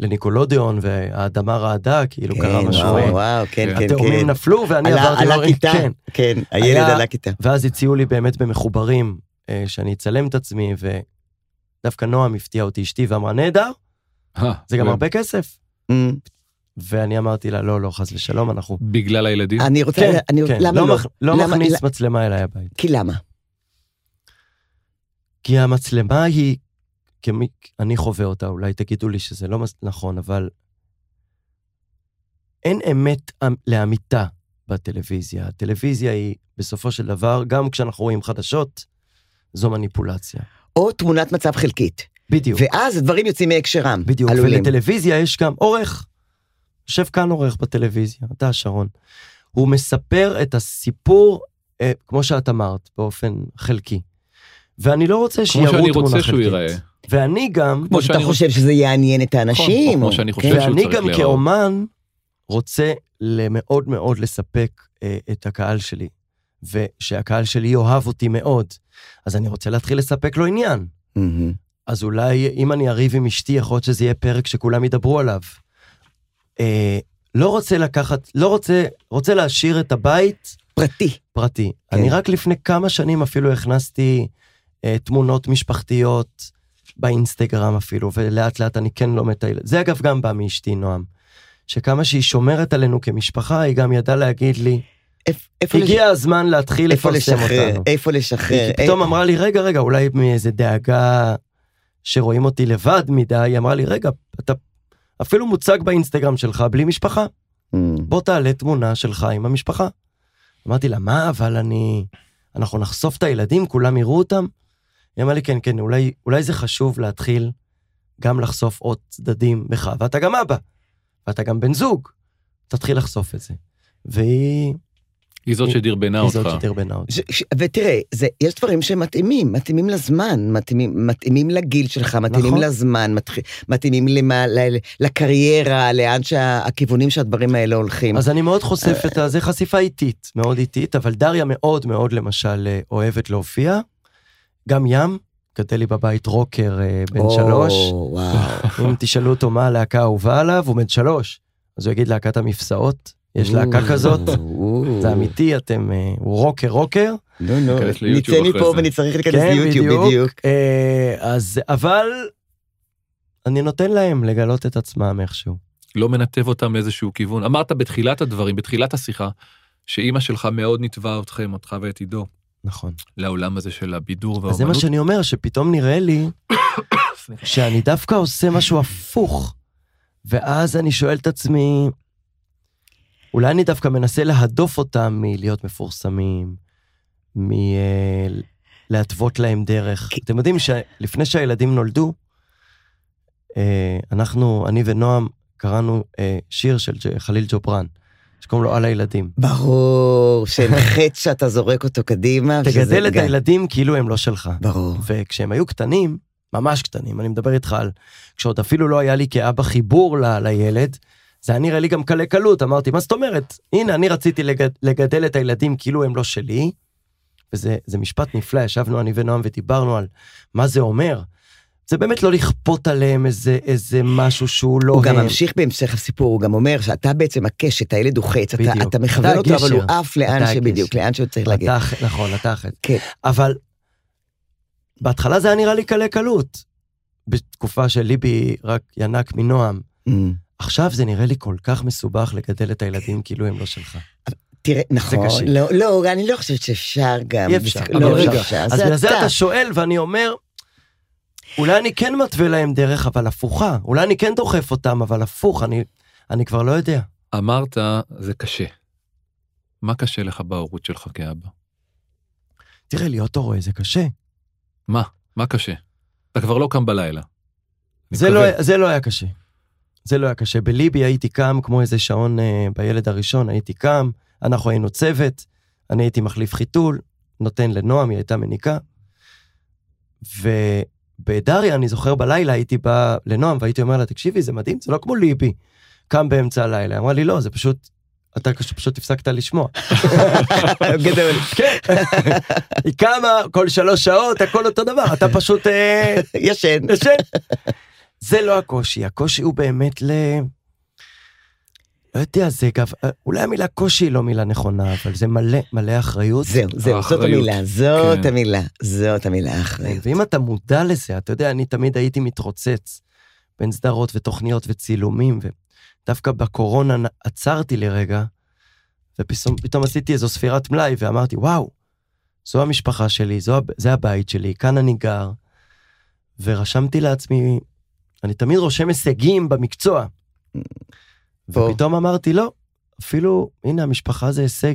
לניקולודיאון, והאדמה רעדה, כאילו קרה כן, משהו, וואו, וואו, כן, כן, כן. התאומים נפלו ואני עלה- עברתי להורים, כן. כן, הילד עלה כיתה. ואז הציעו לי באמת במחוברים אה, שאני אצלם את עצמי, ודווקא נועם הפתיעה אותי אשתי ואמרה, נהדר, אה, זה גם ו- הרבה כסף. מהמם. ואני אמרתי לה, לא, לא, חס ושלום, אנחנו... בגלל הילדים? אני רוצה, כן, אני רוצה, כן, למה לא? מח- לא למה- מכניס ל- מצלמה אליי הביתה. כי למה? כי המצלמה היא, כמי, אני חווה אותה, אולי תגידו לי שזה לא נכון, אבל אין אמת אמ- לאמיתה בטלוויזיה. הטלוויזיה היא, בסופו של דבר, גם כשאנחנו רואים חדשות, זו מניפולציה. או תמונת מצב חלקית. בדיוק. ואז הדברים יוצאים מהקשרם. בדיוק, עלולים. ולטלוויזיה יש גם עורך. יושב כאן עורך בטלוויזיה, אתה שרון. הוא מספר את הסיפור, אה, כמו שאת אמרת, באופן חלקי. ואני לא רוצה כמו שיראו שאני תמונה רוצה חלקית. שהוא ייראה. ואני גם, כמו שאתה שאני חושב שזה יעניין את האנשים. כמו או- שאני כן. חושב שהוא ואני צריך גם להיראות. כאומן רוצה מאוד מאוד לספק אה, את הקהל שלי, ושהקהל שלי יאהב אותי מאוד. אז אני רוצה להתחיל לספק לו עניין. אז אולי אם אני אריב עם אשתי, יכול להיות שזה יהיה פרק שכולם ידברו עליו. אה, לא רוצה לקחת, לא רוצה, רוצה להשאיר את הבית פרטי. פרטי. כן. אני רק לפני כמה שנים אפילו הכנסתי אה, תמונות משפחתיות באינסטגרם אפילו, ולאט לאט אני כן לא מטייל. זה אגב גם בא מאשתי, נועם. שכמה שהיא שומרת עלינו כמשפחה, היא גם ידעה להגיד לי, איפ- איפה לש- הגיע הזמן להתחיל איפה לפרסם? אותנו. איפה לשחרר? היא פתאום אמרה לי, רגע, רגע, אולי מאיזה דאגה שרואים אותי לבד מדי, היא אמרה לי, רגע, אתה אפילו מוצג באינסטגרם שלך בלי משפחה, מהמם. בוא תעלה תמונה שלך עם המשפחה. אמרתי לה, מה, אבל אני... אנחנו נחשוף את הילדים, כולם יראו אותם? היא אמרה לי, כן, כן, אולי, אולי זה חשוב להתחיל גם לחשוף עוד צדדים בך, ואתה גם אבא, ואתה גם בן זוג, תתחיל לחשוף את זה. והיא... היא זאת שדרבנה היא אותך. זאת שדרבנה ש- ותראה, זה, יש דברים שמתאימים, מתאימים לזמן, מתאימים, מתאימים לגיל שלך, מתאימים נכון. לזמן, מתח- מתאימים למה, ל, לקריירה, לאן שהכיוונים שהדברים האלה הולכים. אז אני מאוד חושף את ה... זה חשיפה איטית, מאוד איטית, אבל דריה מאוד מאוד למשל אה, אוהבת להופיע. גם ים, גדל לי בבית רוקר אה, בן או, שלוש. וואו. אם תשאלו אותו מה הלהקה האהובה עליו, הוא בן שלוש. אז הוא יגיד להקת המפסעות, יש להקה כזאת. זה אמיתי, אתם, אה, הוא רוקר רוקר. נו, נו, נצא מפה זה. ונצטרך להיכנס כן, ליוטיוב, בדיוק. בדיוק. אה, אז, אבל אני נותן להם לגלות את עצמם איכשהו. לא מנתב אותם לאיזשהו כיוון. אמרת בתחילת הדברים, בתחילת השיחה, שאימא שלך מאוד ניתבה אתכם, אותך ואת עידו, נכון. לעולם הזה של הבידור אז זה והאומנות. מה שאני אומר, שפתאום נראה לי שאני דווקא עושה משהו הפוך. ואז אני שואל את עצמי, אולי אני דווקא מנסה להדוף אותם מלהיות מפורסמים, מלהתוות להם דרך. אתם יודעים שלפני שהילדים נולדו, אה, אנחנו, אני ונועם, קראנו אה, שיר של חליל ג'ובראן, שקוראים לו על הילדים. ברור, שהנחית שאתה זורק אותו קדימה. תגדל את גם- הילדים כאילו הם לא שלך. ברור. וכשהם היו קטנים, ממש קטנים, אני מדבר איתך על כשעוד אפילו לא היה לי כאבא חיבור ל, לילד, זה היה נראה לי גם קלי קלות, אמרתי, מה זאת אומרת? הנה, אני רציתי לגד, לגדל את הילדים כאילו הם לא שלי, וזה זה משפט נפלא, ישבנו אני ונועם ודיברנו על מה זה אומר. זה באמת לא לכפות עליהם איזה, איזה משהו שהוא לא הוא גם הם. ממשיך בהמשך הסיפור, הוא גם אומר שאתה בעצם הקשת, הילד הוא חץ, אתה. אתה מכוון אתה אותו, אבל הוא הגשר. עף לאן שבדיוק, הגשר. לאן שהוא צריך להגיד. נכון, אתה החטא. כן. אבל בהתחלה זה היה נראה לי קלי קלות. בתקופה שליבי רק ינק מנועם. Mm. עכשיו זה נראה לי כל כך מסובך לגדל את הילדים כאילו הם לא שלך. תראה, נכון. לא, לא, אני לא חושבת שאפשר גם. אי אפשר, לא, אבל אי רגע, אפשר, אז בגלל זה. אתה שואל ואני אומר, אולי אני כן מתווה להם דרך, אבל הפוכה. אולי אני כן דוחף אותם, אבל הפוך, אני, אני כבר לא יודע. אמרת, זה קשה. מה קשה לך בהורות שלך כאבא? תראה, להיות הורה זה קשה. מה? מה קשה? אתה כבר לא קם בלילה. זה. לא, זה לא היה קשה. זה לא היה קשה. בליבי הייתי קם כמו איזה שעון אה, בילד הראשון, הייתי קם, אנחנו היינו צוות, אני הייתי מחליף חיתול, נותן לנועם, היא הייתה מניקה. ובדריה, אני זוכר בלילה, הייתי בא לנועם והייתי אומר לה, תקשיבי, זה מדהים, זה לא כמו ליבי. קם באמצע הלילה, אמרה לי, לא, זה פשוט, אתה פשוט הפסקת לשמוע. גדול. כן. היא קמה כל שלוש שעות, הכל אותו דבר, אתה פשוט... אה, ישן. ישן. זה לא הקושי, הקושי הוא באמת ל... לא יודע, זה גם, אולי המילה קושי היא לא מילה נכונה, אבל זה מלא, מלא אחריות. זהו, זהו, זאת. המילה, זאת כן. המילה, זאת המילה האחריות. ואם אתה מודע לזה, אתה יודע, אני תמיד הייתי מתרוצץ בין סדרות ותוכניות וצילומים, ודווקא בקורונה עצרתי לרגע, ופתאום פתאום עשיתי איזו ספירת מלאי, ואמרתי, וואו, זו המשפחה שלי, זו, זה הבית שלי, כאן אני גר. ורשמתי לעצמי, אני תמיד רושם הישגים במקצוע. פה. ופתאום אמרתי, לא, אפילו, הנה, המשפחה זה הישג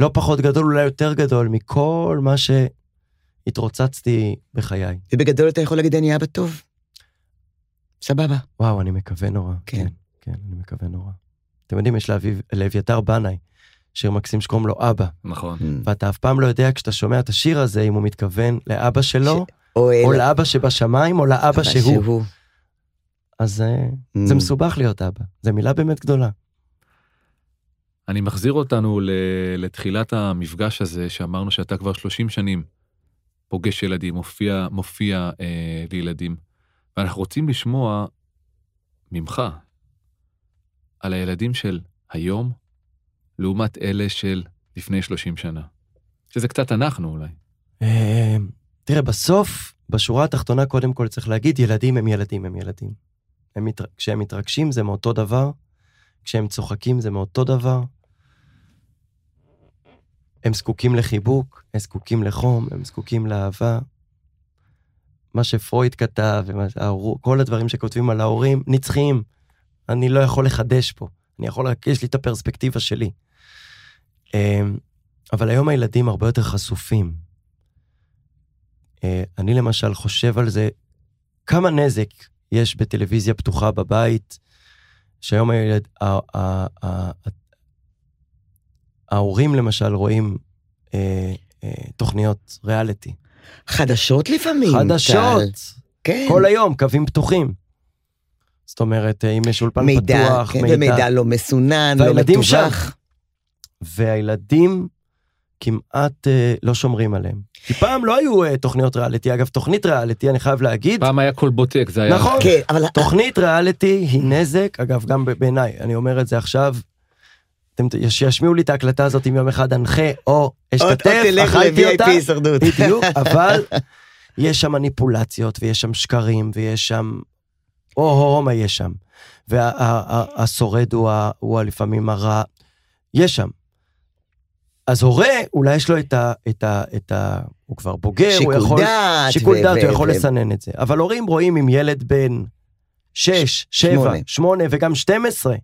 לא פחות גדול, אולי יותר גדול, מכל מה שהתרוצצתי בחיי. ובגדול אתה יכול להגיד, אני אבא טוב. סבבה. וואו, אני מקווה נורא. כן. כן, אני מקווה נורא. אתם יודעים, יש לאביב- לאביתר בנאי, שיר מקסים שקוראים לו אבא, נכון. ואתה אף פעם לא יודע כשאתה שומע את השיר הזה, אם הוא מתכוון לאבא שלו, או או אל... לאבא שבשמיים, או לאבא שהוא. אז זה Mm. מסובך להיות אבא. זו מילה באמת גדולה. אני מחזיר אותנו ל- לתחילת המפגש הזה, שאמרנו שאתה כבר 30 שנים פוגש ילדים, מופיע, מופיע אה, לילדים, ואנחנו רוצים לשמוע ממך על הילדים של היום, לעומת אלה של לפני 30 שנה. שזה קצת אנחנו אולי. אה, תראה, בסוף, בשורה התחתונה, קודם כל צריך להגיד, ילדים הם ילדים הם ילדים. הם מתר... כשהם מתרגשים זה מאותו דבר, כשהם צוחקים זה מאותו דבר. הם זקוקים לחיבוק, הם זקוקים לחום, הם זקוקים לאהבה. מה שפרויד כתב, כל הדברים שכותבים על ההורים, נצחיים. אני לא יכול לחדש פה. אני יכול רק, יש לי את הפרספקטיבה שלי. אמ, אבל היום הילדים הרבה יותר חשופים. אה, אני למשל חושב על זה, כמה נזק יש בטלוויזיה פתוחה בבית, שהיום הילד, ה- ה- ה- ההורים למשל רואים אה, אה, תוכניות ריאליטי. חדשות לפעמים. טל. חדשות, כן. כל היום, קווים פתוחים. זאת אומרת, אה, אם יש אולפן מידע, פתוח, כן, ומידע לא מסונן, לא שם. מתווך. והילדים כמעט אה, לא שומרים עליהם. כי פעם לא היו אה, תוכניות ריאליטי, אגב, תוכנית ריאליטי, אני חייב להגיד, פעם היה קולבוטק, זה היה... נכון. כן, אבל תוכנית ריאליטי היא נזק, אגב, גם בעיניי, אני אומר את זה עכשיו, אתם שישמיעו לי את ההקלטה הזאת אם יום אחד אנחה או אשתתף, אכלתי אותה. בדיוק, אבל יש שם מניפולציות ויש שם שקרים ויש שם, או-הו, מה יש שם. והשורד הוא, ה- הוא ה- לפעמים הרע, יש שם. אז הורה, אולי יש לו את ה... את ה, את ה הוא כבר בוגר, הוא יכול... דעת. שיקול דעת, הוא יכול לסנן את זה. אבל הורים רואים עם ילד בן 6, 7, שמונה. 8 וגם 12,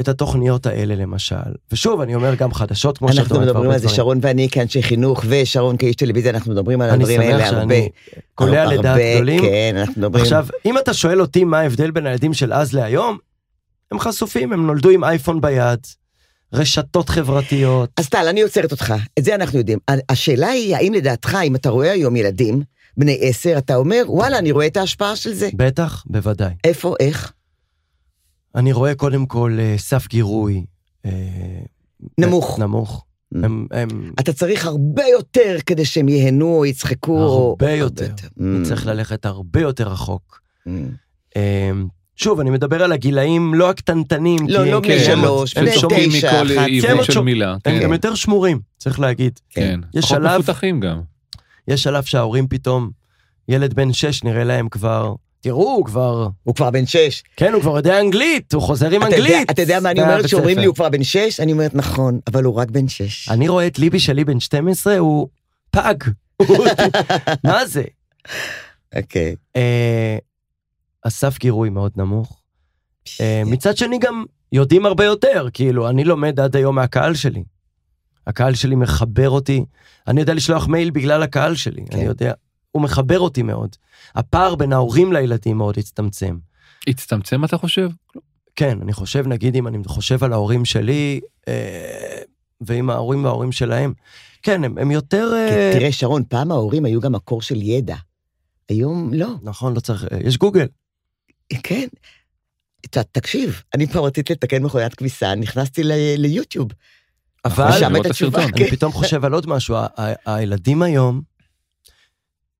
את התוכניות האלה למשל. ושוב, אני אומר גם חדשות, כמו שאת אנחנו אומרת, מדברים על זה. שרון ואני כאנשי חינוך, ושרון כאיש טלוויזיה, אנחנו מדברים על אני הדברים האלה שמח הרבה. שאני קולע לדעת גדולים. כן, אנחנו מדברים. עכשיו, אם אתה שואל אותי מה ההבדל בין הילדים של אז להיום, הם חשופים, הם נולדו עם אייפון ביד, רשתות חברתיות. אז טל, אני עוצרת אותך, את זה אנחנו יודעים. השאלה היא, האם לדעתך, אם אתה רואה היום ילדים בני עשר, אתה אומר, וואלה, אני רואה את ההשפעה של זה. בטח, בוודאי. איפה, איך? אני רואה קודם כל אה, סף גירוי. אה, נמוך. נמוך. Mm. הם, הם, אתה צריך הרבה יותר כדי שהם ייהנו או יצחקו. או- הרבה יותר. Mm, צריך ללכת הרבה יותר רחוק. mm. שוב, אני מדבר על הגילאים לא הקטנטנים. לא, כי לא הם- בני הם- שלוש, בני תשע, מכל אחת. כן, עיוות עוד של שומע- מילה. הם כן, גם יותר שמורים, צריך להגיד. כן. יש פחות שלב- מפותחים גם. יש שלב שההורים פתאום, ילד בן שש נראה להם כבר, תראו, הוא כבר, הוא כבר בן שש. כן, הוא כבר יודע אנגלית, הוא חוזר עם אנגלית. אתה יודע מה אני אומרת כשאומרים. לי הוא כבר בן שש? אני אומרת נכון, אבל הוא רק בן שש. אני רואה את ליבי שלי בן 12, הוא פג. מה זה? אוקיי. אה, הסף גירוי מאוד נמוך. אה, מצד שני גם יודעים הרבה יותר, כאילו, אני לומד עד היום מהקהל שלי. הקהל שלי מחבר אותי, אני יודע לשלוח מייל בגלל הקהל שלי, כן. אני יודע, הוא מחבר אותי מאוד. הפער בין ההורים לילדים מאוד הצטמצם. הצטמצם אתה חושב? כן, אני חושב, נגיד, אם אני חושב על ההורים שלי, אה, ועם ההורים וההורים שלהם, כן, הם, הם יותר... אה, כן, תראה, שרון, פעם ההורים היו גם מקור של ידע. היום לא. נכון, לא צריך... אה, יש גוגל. כן. תקשיב, אני פעם רציתי לתקן מכונת כביסה, נכנסתי ליוטיוב. אבל לראות את. התשובה. אני פתאום חושב על עוד משהו, הילדים היום,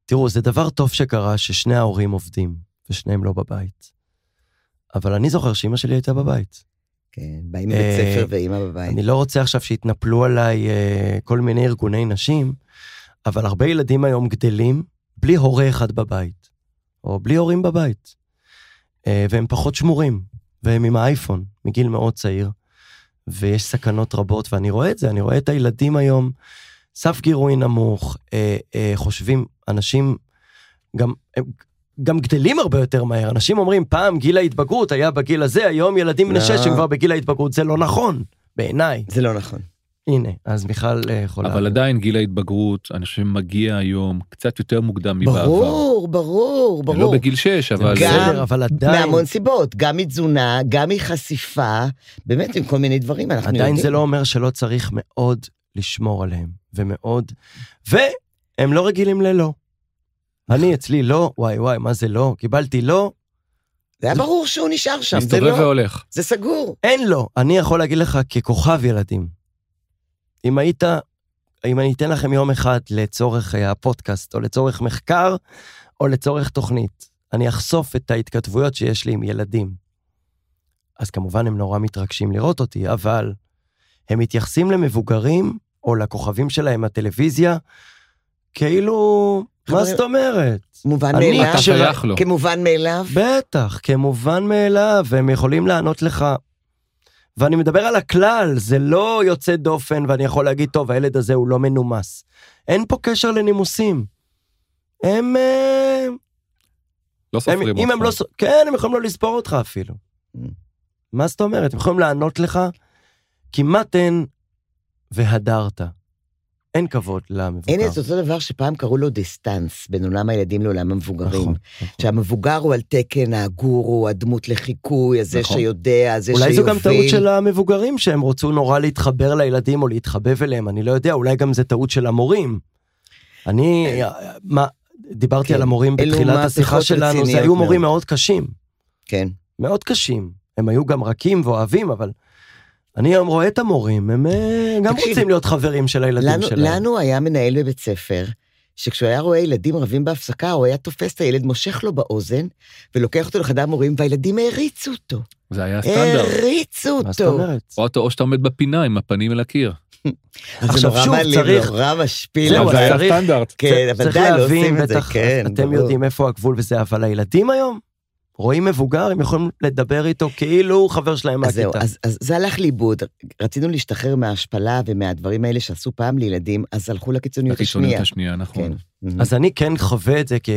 תראו, זה דבר טוב שקרה ששני ההורים עובדים, ושניהם לא בבית. אבל אני זוכר שאימא שלי הייתה בבית. כן, באים מבית אה, ספר ואימא בבית. אני לא רוצה עכשיו שיתנפלו עליי אה, כל מיני ארגוני נשים, אבל הרבה ילדים היום גדלים בלי הורה אחד בבית, או בלי הורים בבית. אה, והם פחות שמורים, והם עם האייפון מגיל מאוד צעיר, ויש סכנות רבות, ואני רואה את זה, אני רואה את הילדים היום, סף גירוי נמוך, אה, אה, חושבים, אנשים גם, הם, גם גדלים הרבה יותר מהר. אנשים אומרים, פעם גיל ההתבגרות היה בגיל הזה, היום ילדים בני לא. שש הם כבר בגיל ההתבגרות. זה לא נכון, בעיניי. זה לא נכון. הנה, אז מיכל אה, יכולה... אבל עדיין גיל ההתבגרות, אני חושב מגיע היום קצת יותר מוקדם מבעבר. ברור, ברור, ברור. לא בגיל 6, אבל... גם- בסדר, אבל עדיין, מהמון סיבות, גם מתזונה, גם מחשיפה, באמת עם כל מיני דברים, אנחנו יודעים. עדיין זה לא אומר שלא צריך מאוד לשמור עליהם, ומאוד... והם לא רגילים ללא. אני אצלי לא, וואי וואי, מה זה לא? קיבלתי לא, זה היה ברור שהוא נשאר שם, זה מסתובב לא, והולך. זה סגור. אין לו. אני יכול להגיד לך ככוכב ילדים. אם היית, אם אני אתן לכם יום אחד לצורך אה, הפודקאסט, או לצורך מחקר, או לצורך תוכנית, אני אחשוף את ההתכתבויות שיש לי עם ילדים. אז כמובן הם נורא מתרגשים לראות אותי, אבל הם מתייחסים למבוגרים, או לכוכבים שלהם מהטלוויזיה, כאילו, מה זאת אומרת? מובן אני- מאליו, אתה שייך לו. כמובן מאליו. בטח, כמובן מאליו, והם יכולים לענות לך. ואני מדבר על הכלל, זה לא יוצא דופן, ואני יכול להגיד, טוב, הילד הזה הוא לא מנומס. אין פה קשר לנימוסים. הם... אה, לא סופרים אם הם אותך. לא... כן, הם יכולים לא לספור אותך אפילו. Mm. מה זאת אומרת? הם יכולים לענות לך, כמעט אין והדרת. אין כבוד למבוגר. אין את אותו דבר שפעם קראו לו distance בין עולם הילדים לעולם המבוגרים. נכון, נכון. שהמבוגר הוא על תקן הגורו, הדמות לחיקוי, הזה נכון. שיודע, זה אולי שיוביל. זו גם טעות של המבוגרים שהם רוצו נורא להתחבר לילדים או להתחבב אליהם, אני לא יודע, אולי גם זו טעות של המורים. אני, מה, דיברתי כן. על המורים בתחילת השיחה שלנו, זה היו מורים. מאוד קשים, כן. מאוד קשים. הם היו גם רכים ואוהבים, אבל אני היום רואה את המורים, הם אה, גם תקשיב, רוצים להיות חברים של הילדים לנו, שלהם. לנו היה מנהל בבית ספר, שכשהוא היה רואה ילדים רבים בהפסקה, הוא היה תופס את הילד, מושך לו באוזן, ולוקח אותו לחדר מורים, והילדים העריצו אותו. זה היה הסטנדרט. העריצו מה זאת אותו. אומרת? או אתה- או שאתה עומד בפינה עם הפנים אל הקיר. אז עכשיו, זה שוב, צריך- נורא משפיל. זהו, זה היה הסטנדרט. כן, אבל צריך די, לא להבין, עושים את זה, בטח, כן, אתם. יודעים איפה הגבול וזה, אבל הילדים היום, רואים מבוגר, הם יכולים לדבר איתו כאילו הוא חבר שלהם אז זהו, מהכיתה. אז, אז זה הלך לאיבוד. רצינו להשתחרר מההשפלה ומהדברים האלה שעשו פעם לילדים, אז הלכו לקיצוניות השנייה. השנייה, נכון. כן. אז אני כן חווה את זה כ-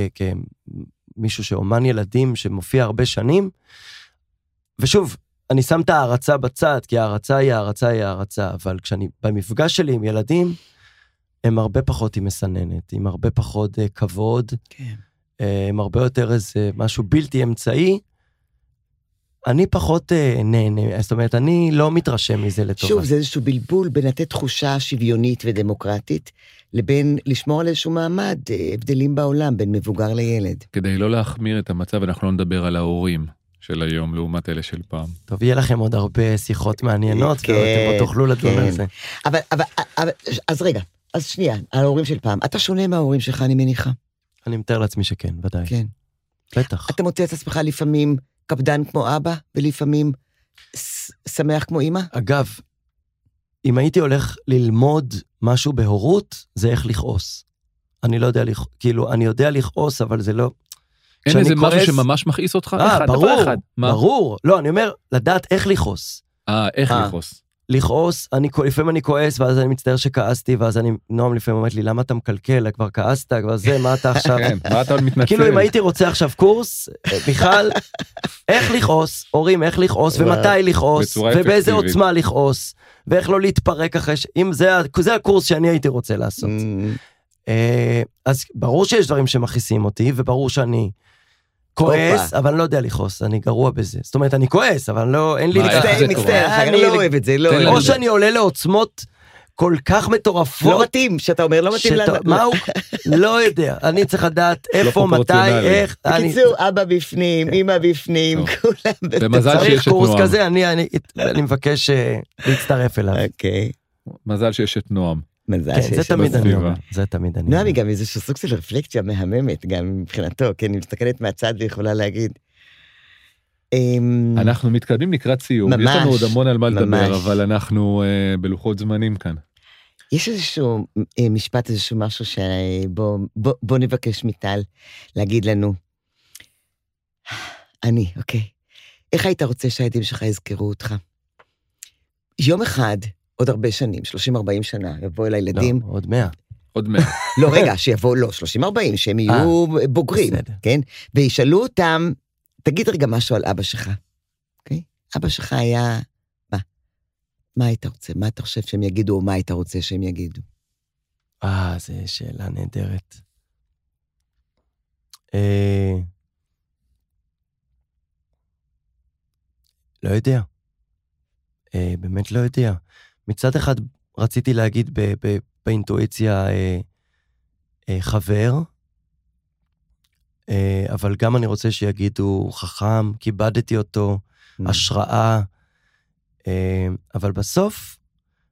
כמישהו שאומן ילדים שמופיע הרבה שנים. ושוב, אני שם את ההערצה בצד, כי הערצה היא הערצה היא הערצה, אבל כשאני במפגש שלי עם ילדים, הם הרבה פחות עם מסננת, עם הרבה פחות אה, כבוד, כן. אה, הם הרבה יותר איזה משהו בלתי אמצעי. אני פחות אה, נהנה, זאת אומרת, אני לא מתרשם מזה לטובה. שוב, זה איזשהו בלבול בין לתת תחושה שוויונית ודמוקרטית, לבין לשמור על איזשהו מעמד, אה, הבדלים בעולם בין מבוגר לילד. כדי לא להחמיר את המצב, אנחנו לא נדבר על ההורים של היום לעומת אלה של פעם. טוב, יהיה לכם עוד הרבה שיחות מעניינות, כן, ואתם עוד תוכלו לדון כן. על זה. אבל, אבל, אבל, אז רגע, אז שנייה, על ההורים של פעם. אתה שונה מההורים שלך, אני מניחה. אני מתאר לעצמי שכן, ודאי. כן. בטח. אתה מוצא את עצמך לפעמים קפדן כמו אבא, ולפעמים שמח כמו אימא? אגב, אם הייתי הולך ללמוד משהו בהורות, זה איך לכעוס. אני לא יודע, לכ- כאילו, אני יודע לכעוס, אבל זה לא... אין איזה משהו כועס- שממש מכעיס אותך? אה, אחד, ברור, דבר אחד. מה? ברור. לא, אני אומר, לדעת איך לכעוס. אה, איך אה. לכעוס. לכעוס, אני, לפעמים אני כועס, ואז אני מצטער שכעסתי, ואז אני, נועם לפעמים אומרת לי, למה אתה מקלקל? כבר כעסת, כבר זה, מה אתה עכשיו? כן, מה אתה עוד מתנצל? כאילו אם הייתי רוצה עכשיו קורס, אה, מיכל, איך לכעוס, הורים, איך לכעוס. ומתי לכעוס, ובאיזה. עוצמה לכעוס, ואיך לא להתפרק אחרי ש... אם זה, זה הקורס שאני הייתי רוצה לעשות. Mm, אה, אז ברור שיש דברים שמכעיסים אותי, וברור שאני כועס. אבל אני לא יודע לכעוס, אני גרוע בזה. זאת אומרת, אני כועס, אבל לא, אין לי... אה, מצטער? מצטער, כך אני- לא אוהב את זה, לא אוהב או את זה. שאני עולה לעוצמות כל כך מטורפות. לא מתאים, שאתה אומר לא מתאים לנו. מה הוא? לא יודע, אני צריך לדעת איפה, מתי. איך. בקיצור, אבא בפנים, אמא בפנים. כולם במזל צריך שיש את קורס נועם. כזה, אני, אני, אני מבקש אה, להצטרף אליו. אוקיי, מזל שיש את נועם. מזל כן, זה שיש בסביבה. אומר, זה תמיד אני. היא גם איזשהו סוג של רפלקציה מהממת, גם מבחינתו, כן, היא מסתכלת מהצד ויכולה להגיד. אמ, אנחנו מתקדמים לקראת סיום. יש ממש, לנו עוד המון על מה לדבר. אבל אנחנו אה, בלוחות זמנים כאן. יש איזשהו אה, משפט, איזשהו משהו שבוא בוא, בוא נבקש מטל להגיד לנו. אני, אוקיי. איך היית רוצה שהילדים שלך יזכרו אותך? יום אחד, עוד הרבה שנים, 30-40 שנה, יבואו אל הילדים, לא, עוד מאה. עוד מעט. לא, רגע, שיבואו, לא, 30-40, שהם יהיו בוגרים, בסדר. כן? וישאלו אותם, תגיד רגע משהו על אבא שלך, אוקיי? אבא שלך היה, מה? מה היית רוצה? מה אתה חושב שהם יגידו, או מה היית רוצה שהם יגידו? אה, זו שאלה נהדרת. אה, לא יודע. אה, באמת לא יודע. מצד אחד רציתי להגיד ב- ב- באינטואיציה אה, אה, חבר, אה, אבל גם אני רוצה שיגידו חכם, כיבדתי אותו, Mm. השראה. אה, אבל בסוף,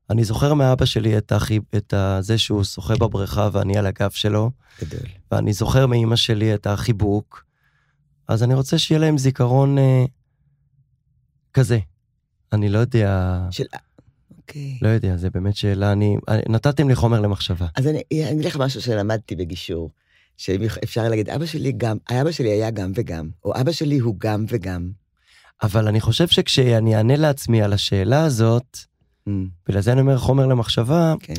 אני זוכר מאבא שלי את, החי... את. זה שהוא שוחה בבריכה ואני על הגב שלו, גדול. ואני זוכר מאימא שלי את החיבוק, אז אני רוצה שיהיה להם זיכרון אה, כזה. אני לא יודע, של... אוקיי. לא יודע, זה באמת שאלה, אני... נתתם לי חומר למחשבה. אז אני אני אגיד לך משהו שלמדתי בגישור, שאפשר להגיד, אבא שלי גם, אבא שלי היה גם וגם, או אבא שלי הוא גם וגם. אבל אני חושב שכשאני אענה לעצמי על השאלה הזאת, Mm, בגלל זה אני אומר חומר למחשבה, כן.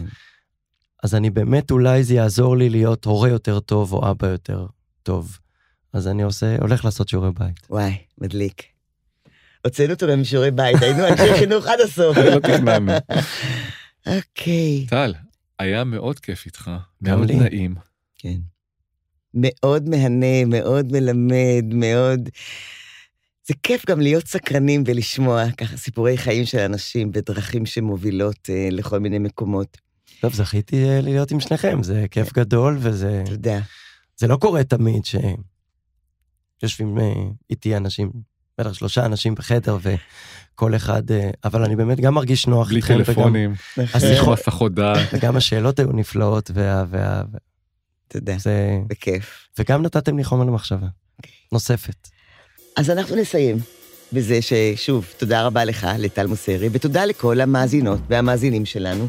אז אני באמת, אולי זה יעזור לי להיות הורה יותר טוב או אבא יותר טוב. אז אני עושה, הולך לעשות שיעורי בית. וואי, מדליק. הוצאנו אותו שיעורי בית, היינו אנשי חינוך עד הסוף. לא תכננו. אוקיי. טל, היה מאוד כיף איתך, מאוד. נעים. כן. מאוד מהנה, מאוד מלמד, מאוד... זה כיף גם להיות סקרנים ולשמוע ככה סיפורי חיים של אנשים בדרכים שמובילות אה, לכל מיני מקומות. טוב, זכיתי אה, להיות עם שניכם, זה כיף גדול, וזה יודע, זה לא קורה תמיד שיושבים אה, איתי אנשים, בטח שלושה אנשים בחדר, וכל אחד, אה, אבל אני באמת גם מרגיש נוח בלי איתכם, וגם- טלפונים, השיחות- מסכות דעת. וגם השאלות היו נפלאות, וה, וה, אתה יודע, זה, בכיף. וגם נתתם לי חומר למחשבה נוספת. אז אנחנו נסיים בזה ששוב, תודה רבה לך, לטל מוסרי, ותודה לכל המאזינות והמאזינים שלנו.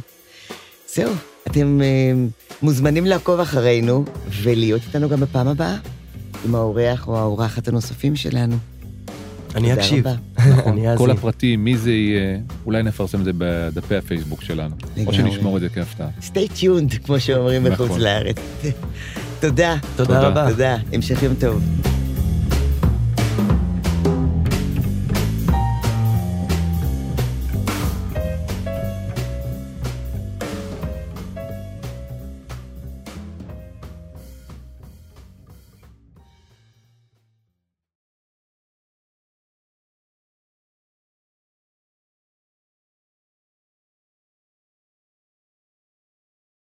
זהו, אתם אה, מוזמנים לעקוב אחרינו ולהיות איתנו גם בפעם הבאה, עם האורח או האורחת הנוספים שלנו. אני אקשיב. אני כל. הפרטים, מי זה יהיה, אולי נפרסם את זה בדפי הפייסבוק שלנו. או לגמרי. שנשמור את זה כהפתעה. stay tuned, כמו שאומרים נכון. בחוץ לארץ. תודה, תודה תודה. רבה. תודה, המשך יום טוב.